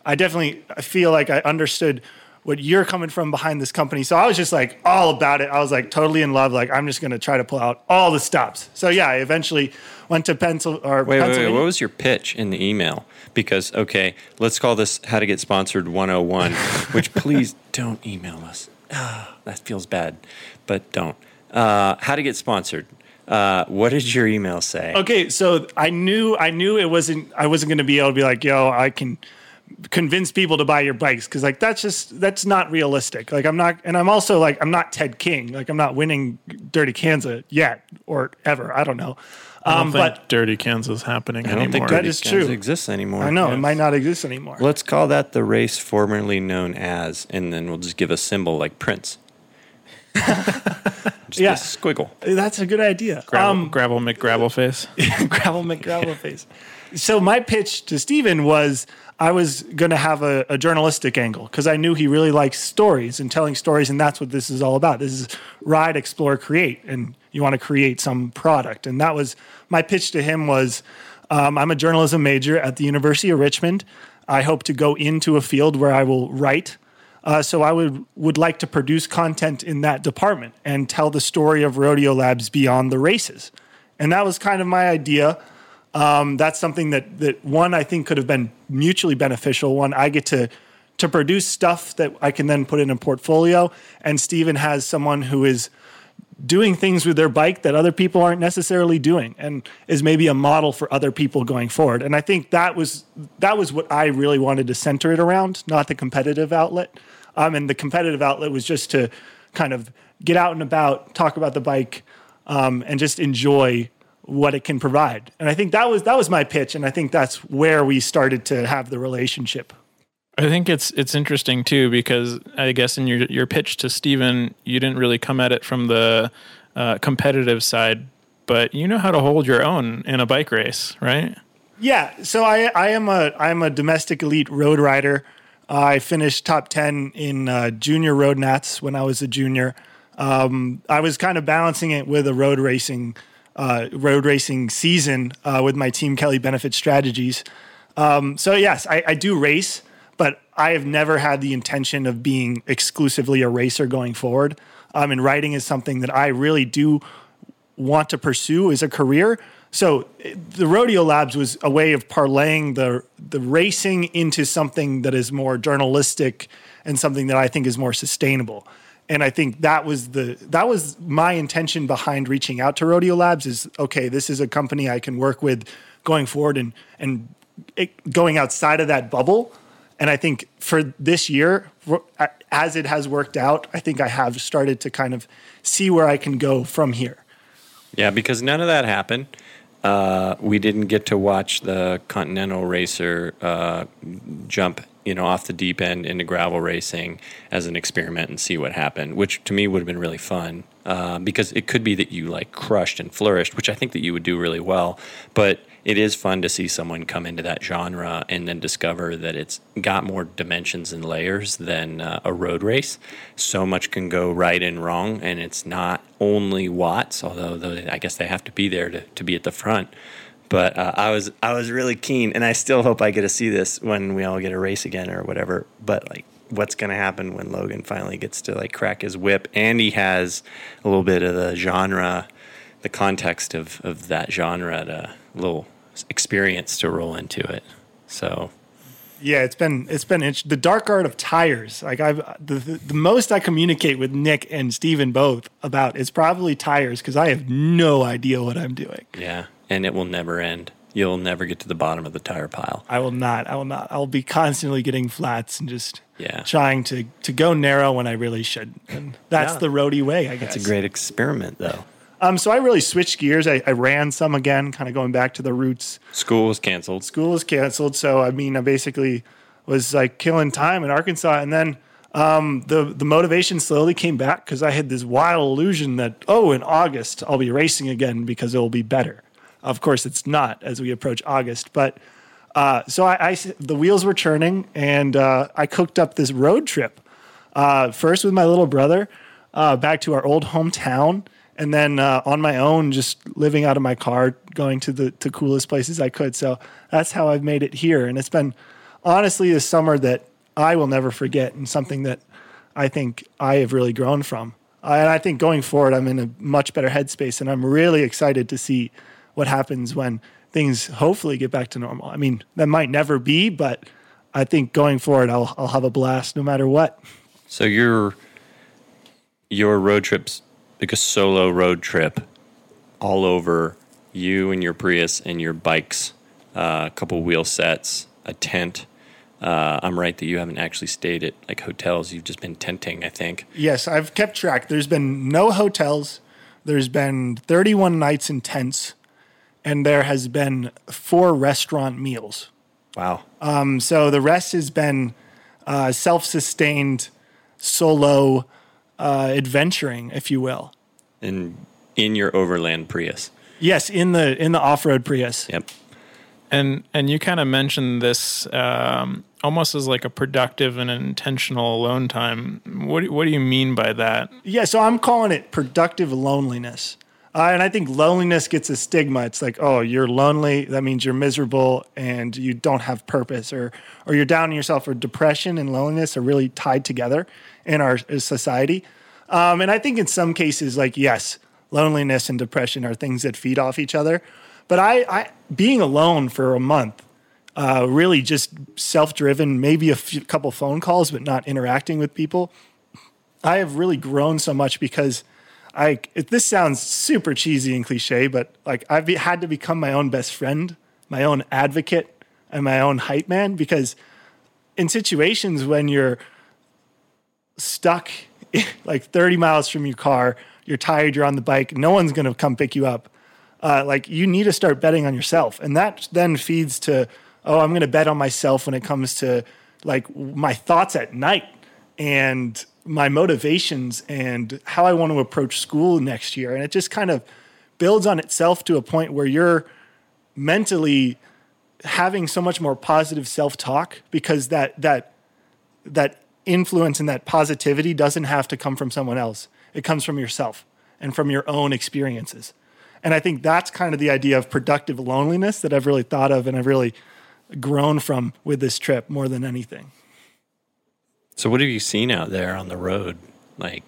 I definitely feel like I understood what you're coming from behind this company. So I was just like all about it. I was like totally in love. Like I'm just going to try to pull out all the stops. So yeah, I eventually went to Pencil or Wait, wait, wait. What was your pitch in the email? Because, okay, let's call this How to Get Sponsored 101, which please don't email us. That feels bad, but don't. Uh, how to get sponsored. Uh, what did your email say? Okay, so I knew I knew it wasn't I wasn't going to be able to be like, yo, I can convince people to buy your bikes because like that's just that's not realistic. Like I'm not, and I'm also like I'm not Ted King. Like I'm not winning Dirty Kanza yet or ever. I don't know. I don't Um, think but Dirty Kanza happening I don't anymore. think That Dirty is Kanza true. exists anymore. I know it might not exist anymore. Let's call that the race formerly known as, and then we'll just give a symbol like Prince. just Yeah. a squiggle. That's a good idea. Gravel, Um, gravel McGravel face. gravel McGravel face. So my pitch to Steven was I was going to have a, a journalistic angle because I knew he really likes stories and telling stories, and that's what this is all about. This is ride, explore, create, and you want to create some product. And that was my pitch to him was um, I'm a journalism major at the University of Richmond. I hope to go into a field where I will write. Uh, so I would would like to produce content in that department and tell the story of Rodeo Labs beyond the races. And that was kind of my idea. Um, that's something that that one I think could have been mutually beneficial. One I get to to produce stuff that I can then put in a portfolio. And Steven has someone who is doing things with their bike that other people aren't necessarily doing and is maybe a model for other people going forward. And I think that was that was what I really wanted to center it around, not the competitive outlet. Um, and the competitive outlet was just to kind of get out and about, talk about the bike, um, and just enjoy what it can provide. And I think that was that was my pitch, and I think that's where we started to have the relationship. I think it's it's interesting too because I guess in your your pitch to Steven, you didn't really come at it from the uh, competitive side, but you know how to hold your own in a bike race, right? Yeah, so I I am a I'm a domestic elite road rider. Uh, I finished top ten in uh, junior road nats when I was a junior. Um, I was kind of balancing it with a road racing uh, road racing season uh, with my team Kelly Benefit Strategies. Um, so yes, I, I do race, I have never had the intention of being exclusively a racer going forward. Um, and writing is something that I really do want to pursue as a career. So the Rodeo Labs was a way of parlaying the the racing into something that is more journalistic and something that I think is more sustainable. And I think that was the that was my intention behind reaching out to Rodeo Labs is okay, this is a company I can work with going forward and and it, going outside of that bubble. And I think for this year, as it has worked out, I think I have started to kind of see where I can go from here. Yeah, because none of that happened. Uh, we didn't get to watch the Continental racer uh, jump, you know, off the deep end into gravel racing as an experiment and see what happened, which to me would have been really fun. Uh, because it could be that you like crushed and flourished, which I think that you would do really well. But it is fun to see someone come into that genre and then discover that it's got more dimensions and layers than uh, a road race. So much can go right and wrong, and it's not only watts, although I guess they have to be there to, to be at the front. But uh, I was I was really keen, and I still hope I get to see this when we all get a race again or whatever. But like, what's going to happen when Logan finally gets to like crack his whip, and he has a little bit of the genre, the context of of that genre a little experience to roll into it. So yeah, it's been it's been the dark art of tires. Like I've the, the, the most I communicate with Nick and Steven both about is probably tires because I have no idea what I'm doing. Yeah, and it will never end. You'll never get to the bottom of the tire pile. I will not. I will not. I'll be constantly getting flats and just yeah trying to to go narrow when I really should. And that's yeah. the roadie way. I guess that's a great experiment, though. Um, so I really switched gears. I, I ran some again, kind of going back to the roots. School was canceled. School was canceled. So I mean, I basically was like killing time in Arkansas, and then um, the the motivation slowly came back because I had this wild illusion that oh, in August I'll be racing again because it will be better. Of course, it's not as we approach August, but uh, so I, I, the wheels were churning, and uh, I cooked up this road trip uh, first with my little brother uh, back to our old hometown and then uh, on my own, just living out of my car, going to the to coolest places I could. So that's how I've made it here, and it's been honestly a summer that I will never forget, and something that I think I have really grown from. Uh, and I think going forward, I'm in a much better headspace, and I'm really excited to see what happens when things hopefully get back to normal. I mean, that might never be, but I think going forward, I'll I'll have a blast no matter what. So your your road trips like a solo road trip all over you and your Prius and your bikes, uh, a couple wheel sets, a tent. Uh, I'm right that you haven't actually stayed at like hotels. You've just been tenting, I think. Yes, I've kept track. There's been no hotels. There's been 31 nights in tents, and there has been four restaurant meals. Wow. Um, so the rest has been uh, self-sustained, solo uh, adventuring, if you will. In in your overland Prius. Yes, in the in the off road Prius. Yep. And and you kind of mentioned this um, almost as like a productive and intentional alone time. What do, what do you mean by that? Yeah, so I'm calling it productive loneliness. Uh, and I think loneliness gets a stigma. It's like, oh, you're lonely. That means you're miserable and you don't have purpose, or or you're down on yourself. Or depression and loneliness are really tied together in our society. Um, and I think in some cases, like yes, loneliness and depression are things that feed off each other. But I, I being alone for a month uh, really just self driven, maybe a few, couple phone calls, but not interacting with people. I have really grown so much because I, it, this sounds super cheesy and cliche, but like I've be, had to become my own best friend, my own advocate, and my own hype man because in situations when you're stuck like 30 miles from your car, you're tired, you're on the bike, no one's going to come pick you up. Uh, like you need to start betting on yourself. And that then feeds to, oh, I'm going to bet on myself when it comes to like my thoughts at night and my motivations and how I want to approach school next year. And it just kind of builds on itself to a point where you're mentally having so much more positive self-talk because that that that influence and that positivity doesn't have to come from someone else. It comes from yourself and from your own experiences. And I think that's kind of the idea of productive loneliness that I've really thought of and I've really grown from with this trip more than anything. So what have you seen out there on the road? Like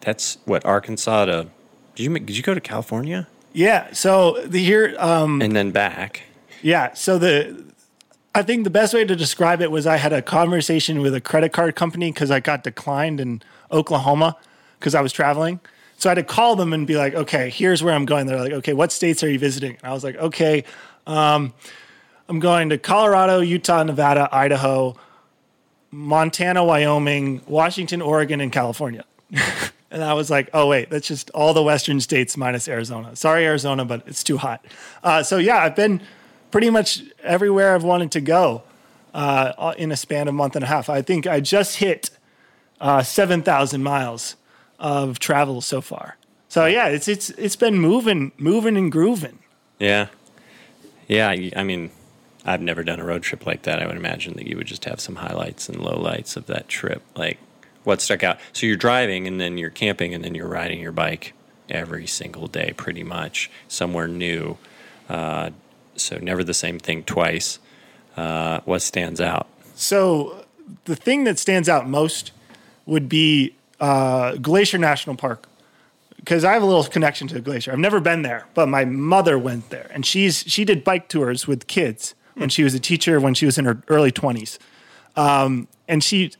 that's what Arkansas to did you did you go to California Yeah. So the here, um, and then back? yeah. So the, I think the best way to describe it was I had a conversation with a credit card company because I got declined in Oklahoma because I was traveling. So I had to call them and be like, okay, here's where I'm going. They're like, okay, what states are you visiting? And I was like, okay, um, I'm going to Colorado, Utah, Nevada, Idaho, Montana, Wyoming, Washington, Oregon, and California. and I was like, oh, wait, that's just all the Western states minus Arizona. Sorry, Arizona, but it's too hot. Uh, so, yeah, I've been pretty much everywhere I've wanted to go uh, in a span of a month and a half. I think I just hit uh, 7,000 miles of travel so far. So, yeah, it's, it's, it's been moving, moving and grooving. Yeah. Yeah, I I mean, I've never done a road trip like that. I would imagine that you would just have some highlights and lowlights of that trip. Like what stuck out? So you're driving and then you're camping and then you're riding your bike every single day, pretty much somewhere new. Uh, so never the same thing twice. Uh, what stands out? So the thing that stands out most would be uh, Glacier National Park because I have a little connection to Glacier. I've never been there, but my mother went there, and she's she did bike tours with kids when she was a teacher when she was in her early twenties, um, and she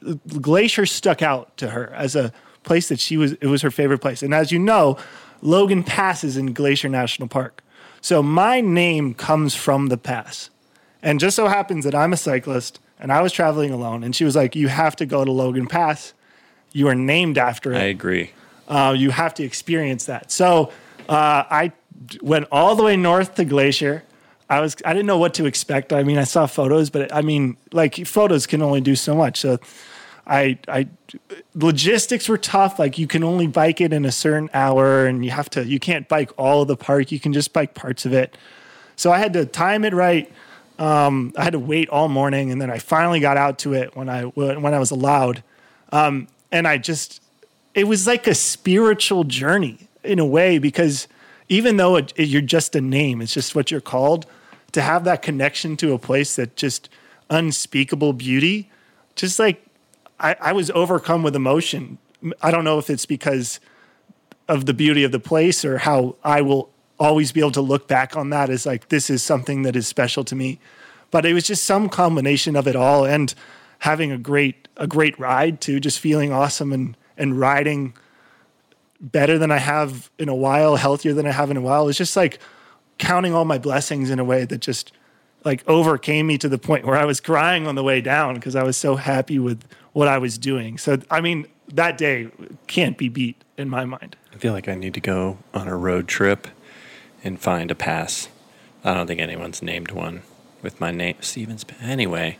Glacier stuck out to her as a place that she was it was her favorite place. And as you know, Logan Pass is in Glacier National Park, so my name comes from the pass. And just so happens that I'm a cyclist and I was traveling alone, and she was like, "You have to go to Logan Pass. You are named after it. I agree. Uh, you have to experience that." So uh, I went all the way north to Glacier. I was I didn't know what to expect. I mean, I saw photos, but I mean, like photos can only do so much. So I I logistics were tough. Like you can only bike it in a certain hour, and you have to you can't bike all of the park. You can just bike parts of it. So I had to time it right. Um, I had to wait all morning, and then I finally got out to it when I when I was allowed. Um, and I just it was like a spiritual journey in a way because even though it, it- you're just a name, it's just what you're called. To have that connection to a place that just unspeakable beauty, just like I, I was overcome with emotion. I don't know if it's because of the beauty of the place or how I will always be able to look back on that as like this is something that is special to me. But it was just some combination of it all and having a great a great ride too, just feeling awesome and and riding better than I have in a while, healthier than I have in a while. It's just like counting all my blessings in a way that just like overcame me to the point where I was crying on the way down because I was so happy with what I was doing. So I mean, that day can't be beat in my mind. I feel like I need to go on a road trip and find a pass. I don't think anyone's named one with my name, Stevens. Anyway,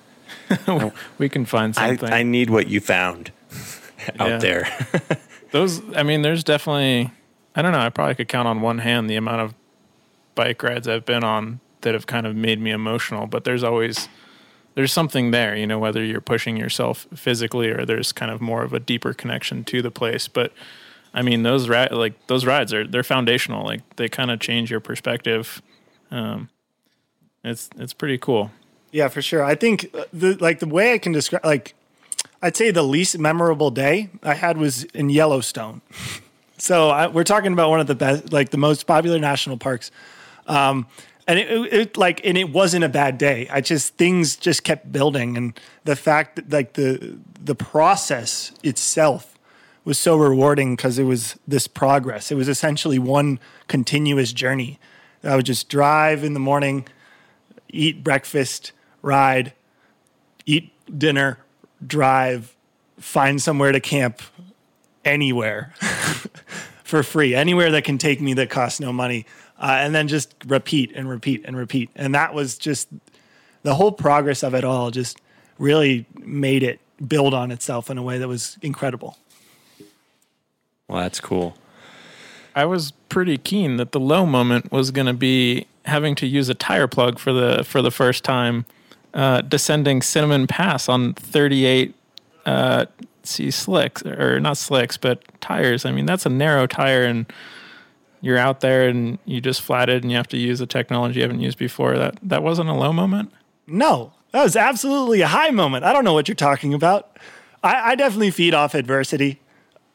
We can find something. I need what you found out there. Those, I mean, there's definitely, I don't know, I probably could count on one hand the amount of bike rides I've been on that have kind of made me emotional, but there's always, there's something there, you know, whether you're pushing yourself physically or there's kind of more of a deeper connection to the place. But I mean, those ri- like those rides are, they're foundational. Like they kind of change your perspective. Um, it's, it's pretty cool. Yeah, for sure. I think uh, the like the way I can describe like I'd say the least memorable day I had was in Yellowstone. so I, we're talking about one of the best, like the most popular national parks. Um, and it, it, like and it wasn't a bad day. I just things just kept building, and the fact that like the the process itself was so rewarding because it was this progress. It was essentially one continuous journey. I would just drive in the morning, eat breakfast, ride, eat dinner, drive, find somewhere to camp anywhere for free, anywhere that can take me that costs no money, uh, and then just repeat and repeat and repeat. And that was just the whole progress of it all, just really made it build on itself in a way that was incredible. Well, that's cool. I was pretty keen that the low moment was going to be having to use a tire plug for the for the first time, uh, descending Cinnamon Pass on 38 uh, see slicks or not slicks, but tires. I mean, that's a narrow tire, and you're out there and you just flatted, and you have to use a technology you haven't used before. That that wasn't a low moment. No, that was absolutely a high moment. I don't know what you're talking about. I, I definitely feed off adversity.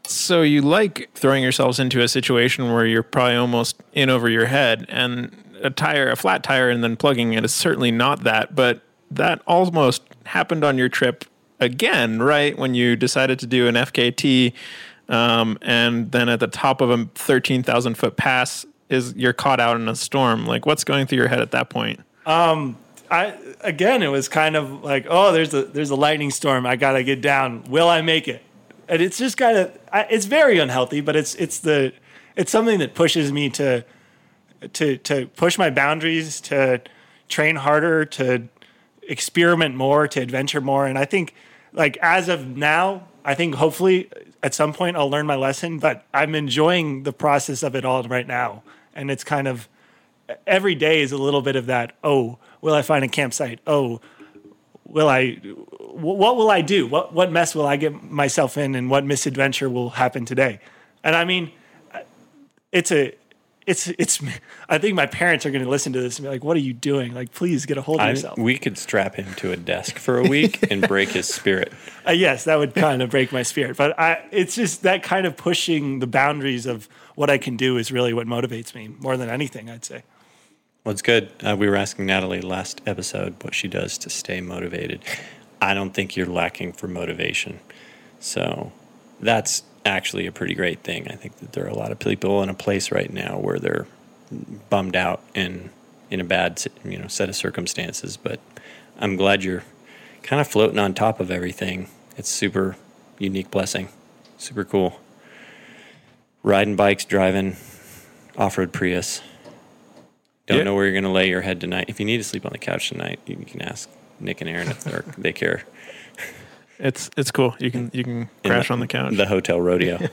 So you like throwing yourselves into a situation where you're probably almost in over your head, and a tire, a flat tire, and then plugging it is certainly not that. But that almost happened on your trip again, right? When you decided to do an FKT, um, and then at the top of a thirteen thousand foot pass, is you're caught out in a storm. Like, what's going through your head at that point? I again, it was kind of like, oh, there's a there's a lightning storm. I gotta get down. Will I make it? And it's just kind of, it's very unhealthy, but it's it's the it's something that pushes me to to to push my boundaries, to train harder, to experiment more, to adventure more. And I think, like as of now, I think hopefully at some point I'll learn my lesson. But I'm enjoying the process of it all right now, and it's kind of every day is a little bit of that. Oh, will I find a campsite? Oh, will I? What will I do? What what mess will I get myself in, and what misadventure will happen today? And I mean, it's a. It's it's. I think my parents are going to listen to this and be like, "What are you doing? Like, please get a hold of I, yourself." we could strap him to a desk for a week and break his spirit. Uh, yes, that would kind of break my spirit. But I, it's just that kind of pushing the boundaries of what I can do is really what motivates me more than anything. I'd say. Well, it's good. Uh, we were asking Natalie last episode what she does to stay motivated. I don't think you're lacking for motivation. So that's actually a pretty great thing. I think that there are a lot of people in a place right now where they're bummed out and in a bad you know set of circumstances. But I'm glad you're kind of floating on top of everything. It's super unique blessing. Super cool. Riding bikes, driving, off-road Prius. Don't Yeah. know where you're going to lay your head tonight. If you need to sleep on the couch tonight, you can ask Nick and Aaron if they care. It's it's cool. You can you can crash on the couch. The hotel rodeo.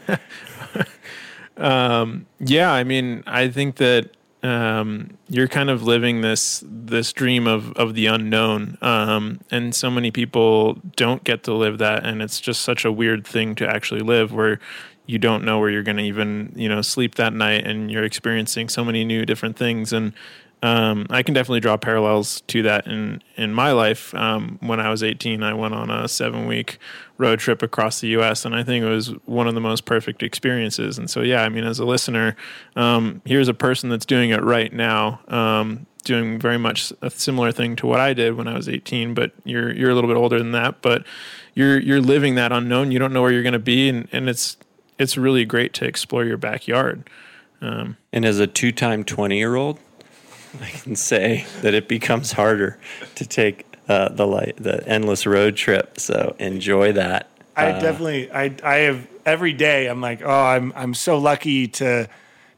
Yeah, I mean, I think that um, you're kind of living this this dream of of the unknown, um, and so many people don't get to live that, and it's just such a weird thing to actually live, where you don't know where you're going to even you know sleep that night, and you're experiencing so many new different things, and um, I can definitely draw parallels to that in in my life. Um, when I was 18, I went on a seven week road trip across the U.S. and I think it was one of the most perfect experiences. And so, yeah, I mean, as a listener, um, here's a person that's doing it right now, um, doing very much a similar thing to what I did when I was 18. But you're you're a little bit older than that, but you're you're living that unknown. You don't know where you're going to be, and and it's it's really great to explore your backyard. and as a two time 20 year old, I can say that it becomes harder to take uh, the light, the endless road trip. So enjoy that. I Uh, definitely I I have every day I'm like, oh, I'm I'm so lucky to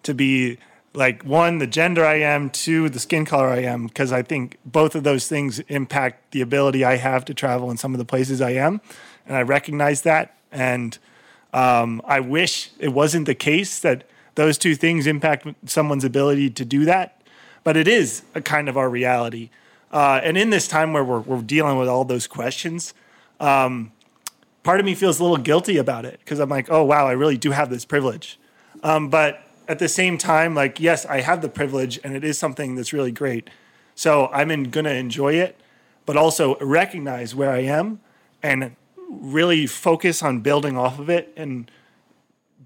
to be like one, the gender I am, two, the skin color I am, because I think both of those things impact the ability I have to travel in some of the places I am. And I recognize that. And um, I wish it wasn't the case that those two things impact someone's ability to do that. But it is a kind of our reality. Uh, and in this time where we're, we're dealing with all those questions, part of me feels a little guilty about it because I'm like, oh wow, I really do have this privilege. Um, but at the same time, like, yes, I have the privilege, and it is something that's really great. So I'm gonna enjoy it, but also recognize where I am and really focus on building off of it and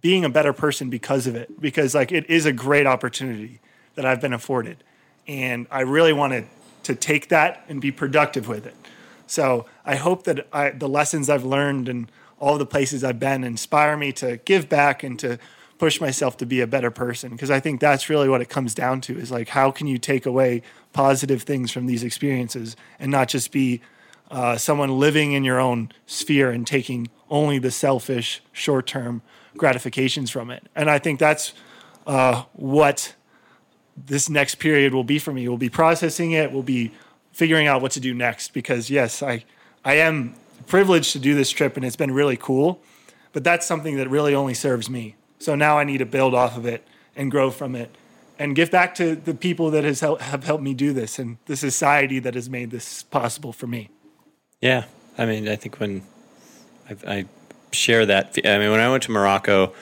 being a better person because of it. Because like it is a great opportunity that I've been afforded, and I really wanted to take that and be productive with it. So I hope that I, the lessons I've learned and all the places I've been inspire me to give back and to push myself to be a better person. Because I think that's really what it comes down to is like how can you take away positive things from these experiences and not just be uh, someone living in your own sphere and taking only the selfish short-term gratifications from it? And I think that's uh, what this next period will be for me. We'll be processing it. We'll be figuring out what to do next because yes, I I am privileged to do this trip and it's been really cool, but that's something that really only serves me. So now I need to build off of it and grow from it and give back to the people that has help, have helped me do this and the society that has made this possible for me. Yeah, I mean, I think when I, I share that, I mean, when I went to Morocco,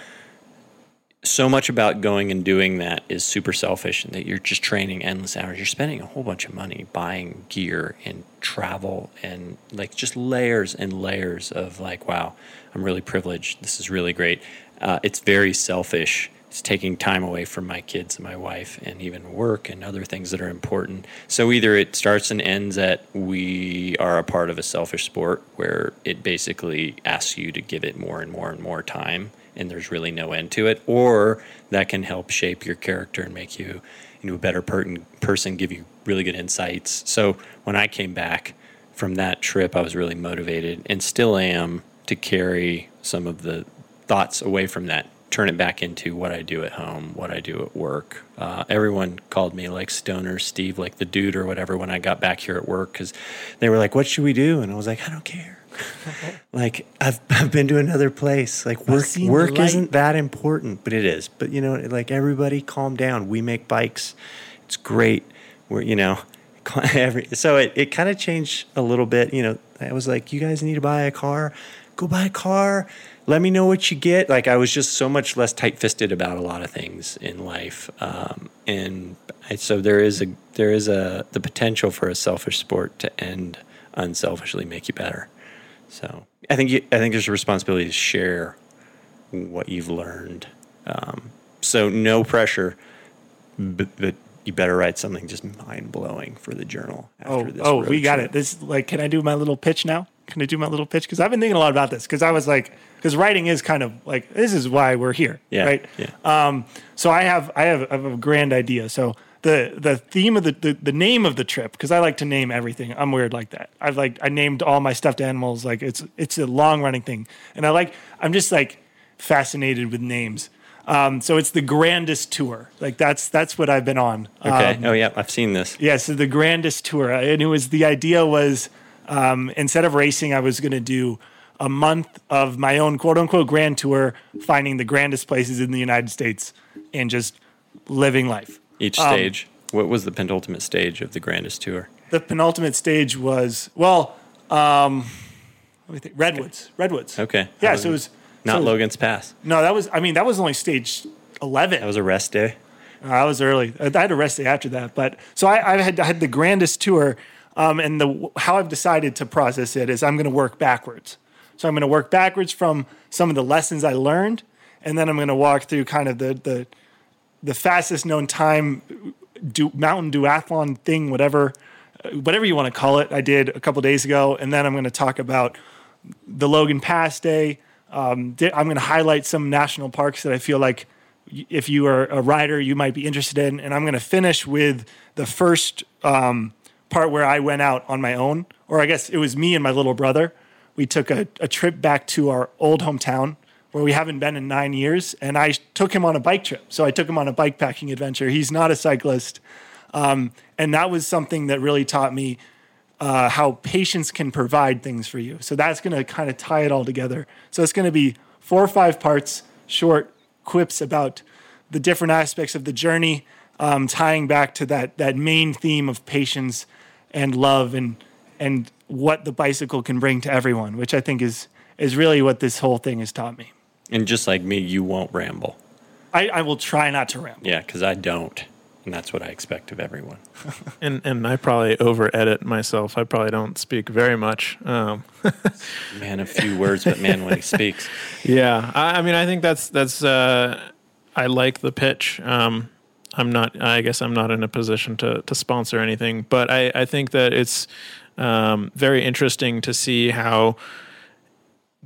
so much about going and doing that is super selfish and that you're just training endless hours. You're spending a whole bunch of money buying gear and travel and like just layers and layers of like, wow, I'm really privileged. This is really great. Uh, it's very selfish. It's taking time away from my kids and my wife and even work and other things that are important. So either it starts and ends at we are a part of a selfish sport where it basically asks you to give it more and more and more time and there's really no end to it, or that can help shape your character and make you into a better per- person, give you really good insights. So when I came back from that trip, I was really motivated and still am to carry some of the thoughts away from that, turn it back into what I do at home, what I do at work. Uh, everyone called me like Stoner Steve, like the dude or whatever, when I got back here at work because they were like, "What should we do?" And I was like, "I don't care." like I've I've been to another place. Like work work isn't that important, but it is. But you know, like everybody, calm down. We make bikes. It's great. We're you know, every so it it kind of changed a little bit. You know, I was like, you guys need to buy a car. Go buy a car. Let me know what you get. Like I was just so much less tight fisted about a lot of things in life, um, and I, so there is a there is a the potential for a selfish sport to end unselfishly make you better. So I think you, I think there's a responsibility to share what you've learned. Um, so no pressure, but, but you better write something just mind blowing for the journal. After Oh, this oh, we got trip. it. This like, can I do my little pitch now? Can I do my little pitch? Because I've been thinking a lot about this. Because I was like, because writing is kind of like this is why we're here, Yeah, right? yeah. Um, so I have I have, I have a grand idea. So the the theme of the the, the name of the trip because I like to name everything. I'm weird like that. I've like I named all my stuffed animals. Like it's it's a long running thing, and I like I'm just like fascinated with names. Um, so it's the grandest tour. Like that's that's what I've been on. Okay. Um, oh yeah, I've seen this. yeah, so the grandest tour, and it was the idea was um, instead of racing, I was going to do a month of my own quote unquote grand tour, finding the grandest places in the United States and just living life. Each Um, stage. what was the penultimate stage of the grandest tour? The penultimate stage was well, um, let me think, redwoods, redwoods. Okay. Yeah, so it was not so Logan's Pass. No, that was. I mean, that was only stage eleven. That was a rest day. Uh, I was early. I had a rest day after that, but so I, I had I had the grandest tour, um, and the how I've decided to process it is I'm going to work backwards. So I'm going to work backwards from some of the lessons I learned, and then I'm going to walk through kind of the the the fastest known time do, mountain duathlon thing, whatever uh, whatever you want to call it. I did a couple days ago, and then I'm going to talk about the Logan Pass Day. Um, I'm going to highlight some national parks that I feel like if you are a rider, you might be interested in. And I'm going to finish with the first um, part where I went out on my own, or I guess it was me and my little brother. We took a, a trip back to our old hometown where we haven't been in nine years. And I took him on a bike trip. So I took him on a bike packing adventure. He's not a cyclist. Um, and that was something that really taught me uh, how patience can provide things for you. So that's going to kind of tie it all together. So it's going to be four or five parts, short quips about the different aspects of the journey, um, tying back to that that main theme of patience and love and and what the bicycle can bring to everyone, which I think is is really what this whole thing has taught me. And just like me, you won't ramble. I, I will try not to ramble. Yeah, because I don't. And that's what I expect of everyone. And and I probably over edit myself. I probably don't speak very much. Um, Man of few words, but man when he speaks. yeah, I, I mean, I think that's that's. Uh, I like the pitch. Um, I'm not. I guess I'm not in a position to to sponsor anything, but I I think that it's um, very interesting to see how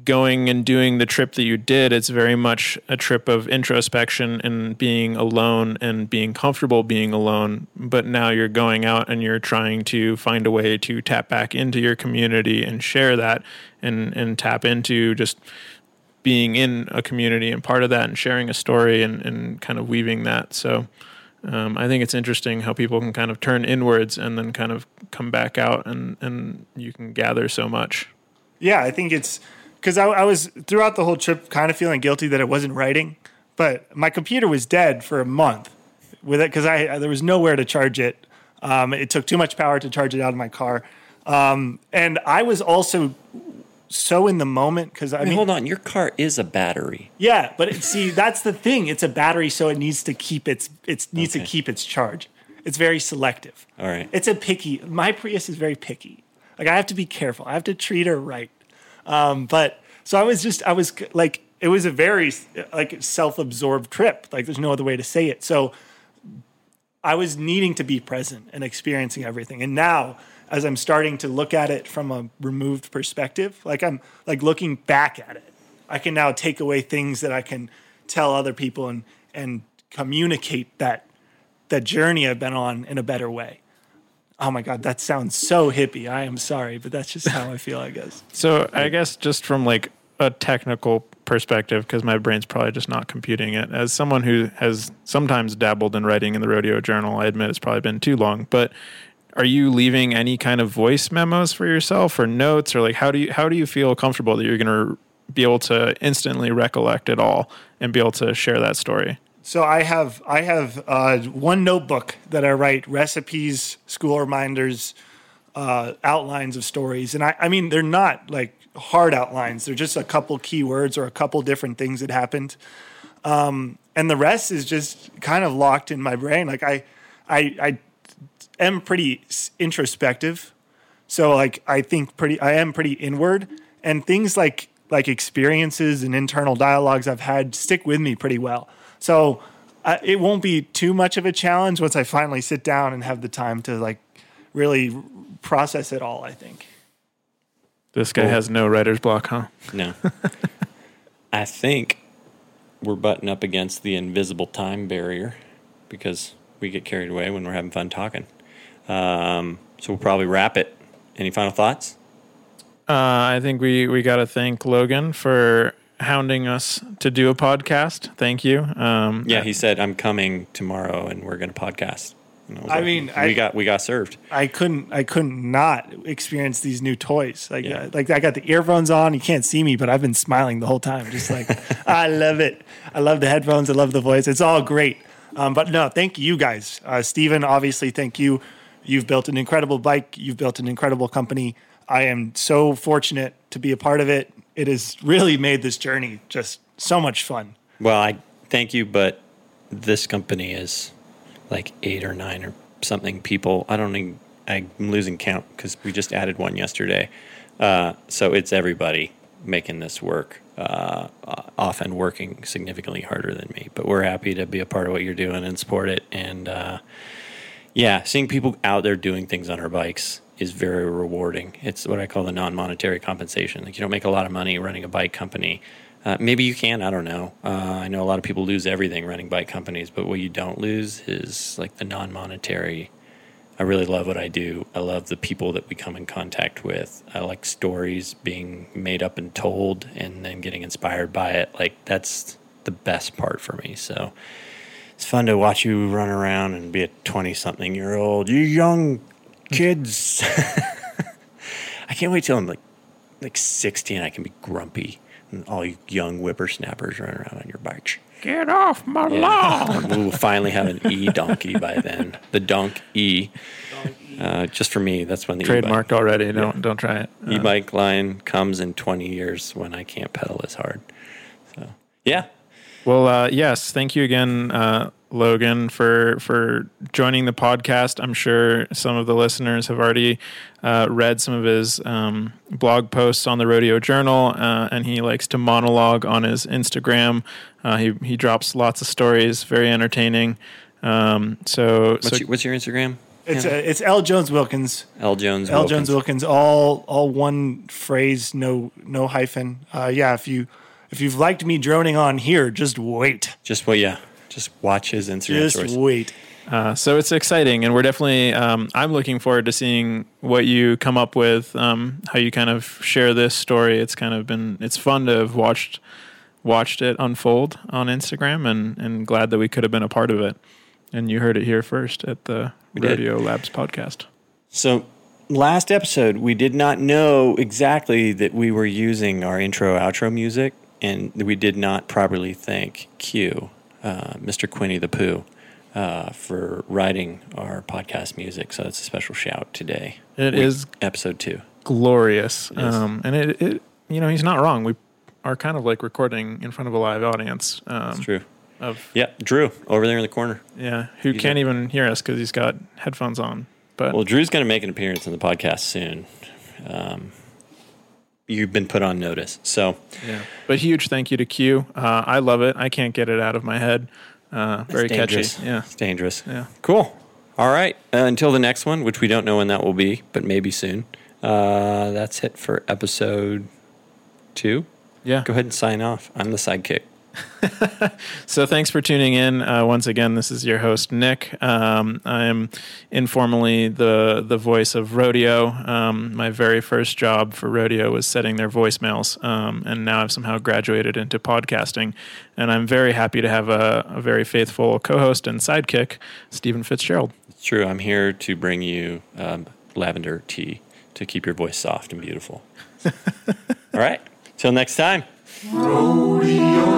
going and doing the trip that you did, it's very much a trip of introspection and being alone and being comfortable being alone. But now you're going out and you're trying to find a way to tap back into your community and share that and, and tap into just being in a community and part of that and sharing a story and, and kind of weaving that. So um, I think it's interesting how people can kind of turn inwards and then kind of come back out and, and you can gather so much. Yeah, I think it's because I, I was throughout the whole trip kind of feeling guilty that I wasn't writing, but my computer was dead for a month with it because I there was nowhere to charge it. Um, it took too much power to charge it out of my car, um, and I was also so in the moment because I I mean, mean, hold on, your car is a battery. yeah, but it, see that's the thing. It's a battery, so it needs to keep its it needs Okay. to keep its charge. It's very selective. All right. It's a picky. My Prius is very picky. Like I have to be careful. I have to treat her right. Um, but so I was just I was like it was a very like self-absorbed trip. Like there's no other way to say it. So I was needing to be present and experiencing everything. And now as I'm starting to look at it from a removed perspective, like I'm like looking back at it, I can now take away things that I can tell other people and and communicate that that journey I've been on in a better way. Oh my God, that sounds so hippie. I am sorry, but that's just how I feel, I guess. So I guess just from like a technical perspective, because my brain's probably just not computing it. As someone who has sometimes dabbled in writing in the rodeo journal, I admit it's probably been too long. But are you leaving any kind of voice memos for yourself or notes, or like how do you how do you feel comfortable that you're going to be able to instantly recollect it all and be able to share that story? So I have I have uh, one notebook that I write recipes, school reminders, uh, outlines of stories, and I, I mean they're not like hard outlines. They're just a couple keywords or a couple different things that happened, um, and the rest is just kind of locked in my brain. Like I, I, I am pretty introspective, so like I think pretty. I am pretty inward, and things like like experiences and internal dialogues I've had stick with me pretty well. So uh, it won't be too much of a challenge once I finally sit down and have the time to like really process it all. I think. This guy has no writer's block, huh? No. I think we're butting up against the invisible time barrier because we get carried away when we're having fun talking. Um, so we'll probably wrap it. Any final thoughts? Uh, I think we we got to thank Logan for hounding us to do a podcast. Thank you. Um, Yeah, he said I'm coming tomorrow and we're going to podcast. And was I mean, we I- got we got served. I couldn't I couldn't not experience these new toys. Like Yeah. uh, like I got the earphones on. You can't see me, but I've been smiling the whole time. Just like I love it. I love the headphones. I love the voice. It's all great. Um, but no, thank you guys, uh, Steven, Obviously, thank you. You've built an incredible bike. You've built an incredible company. I am so fortunate to be a part of it. It has really made this journey just so much fun. Well, I thank you, but this company is like eight or nine or something people. I don't think I'm losing count because we just added one yesterday. Uh, so it's everybody making this work, uh, uh, often working significantly harder than me. But we're happy to be a part of what you're doing and support it. And uh, yeah, seeing people out there doing things on our bikes is very rewarding. It's what I call the non-monetary compensation. Like you don't make a lot of money running a bike company. Uh, maybe you can. I don't know. Uh, I know a lot of people lose everything running bike companies, but what you don't lose is like the non-monetary. I really love what I do. I love the people that we come in contact with. I like stories being made up and told, and then getting inspired by it. Like that's the best part for me. So it's fun to watch you run around and be a 20 something year old. You young kids. I can't wait till I'm like like 60 and I can be grumpy and all you young whippersnappers running around on your bikes. Get off my lawn. We will finally have an e donkey by then. The donk e. Uh, just for me, that's when the Trademarked already. Don't don't try it. Uh, e bike line comes in 20 years when I can't pedal as hard. So, yeah. Well, uh, yes, thank you again, uh, Logan, for for joining the podcast. I'm sure some of the listeners have already uh, read some of his um, blog posts on the Rodeo Journal, uh, and he likes to monologue on his Instagram. Uh, he he drops lots of stories, very entertaining. Um, so, What's, so your, what's your Instagram? It's uh, it's L Jones Wilkins. L Jones. L Jones Wilkins. All all one phrase, no no hyphen. Uh, yeah, if you if you've liked me droning on here, just wait. Just wait, yeah. Just watch his Instagram Just stories. wait. Uh, so it's exciting, and we're definitely. Um, I'm looking forward to seeing what you come up with, um, how you kind of share this story. It's kind of been. It's fun to have watched watched it unfold on Instagram, and and glad that we could have been a part of it. And you heard it here first at the We did. Labs podcast. So, last episode, we did not know exactly that we were using our intro outro music, and we did not properly thank Q, uh, Mr. Quinny the Pooh, uh, for writing our podcast music. So, it's a special shout today. It is episode two. glorious, um, and it, it you know he's not wrong. We are kind of like recording in front of a live audience. Um, true. Of Yeah, Drew over there in the corner. yeah, who He's can't even hear us because he's got headphones on. But Well, Drew's going to make an appearance in the podcast soon. Um, you've been put on notice. So, Yeah. But huge thank you to Q. Uh, I love it. I can't get it out of my head. Uh, very dangerous. catchy. Yeah. It's dangerous. Yeah. Cool. All right. Uh, until the next one, which we don't know when that will be, but maybe soon. Uh, that's it for episode two. Yeah. Go ahead and sign off. I'm the sidekick. So thanks for tuning in. Uh, once again, this is your host Nick. Um, I'm informally the the voice of Rodeo. Um, my very first job for Rodeo was setting their voicemails, um, and now I've somehow graduated into podcasting. And I'm very happy to have a, a very faithful co-host and sidekick, Stephen Fitzgerald. It's true. I'm here to bring you um, lavender tea to keep your voice soft and beautiful. All right. Till next time. Rodeo.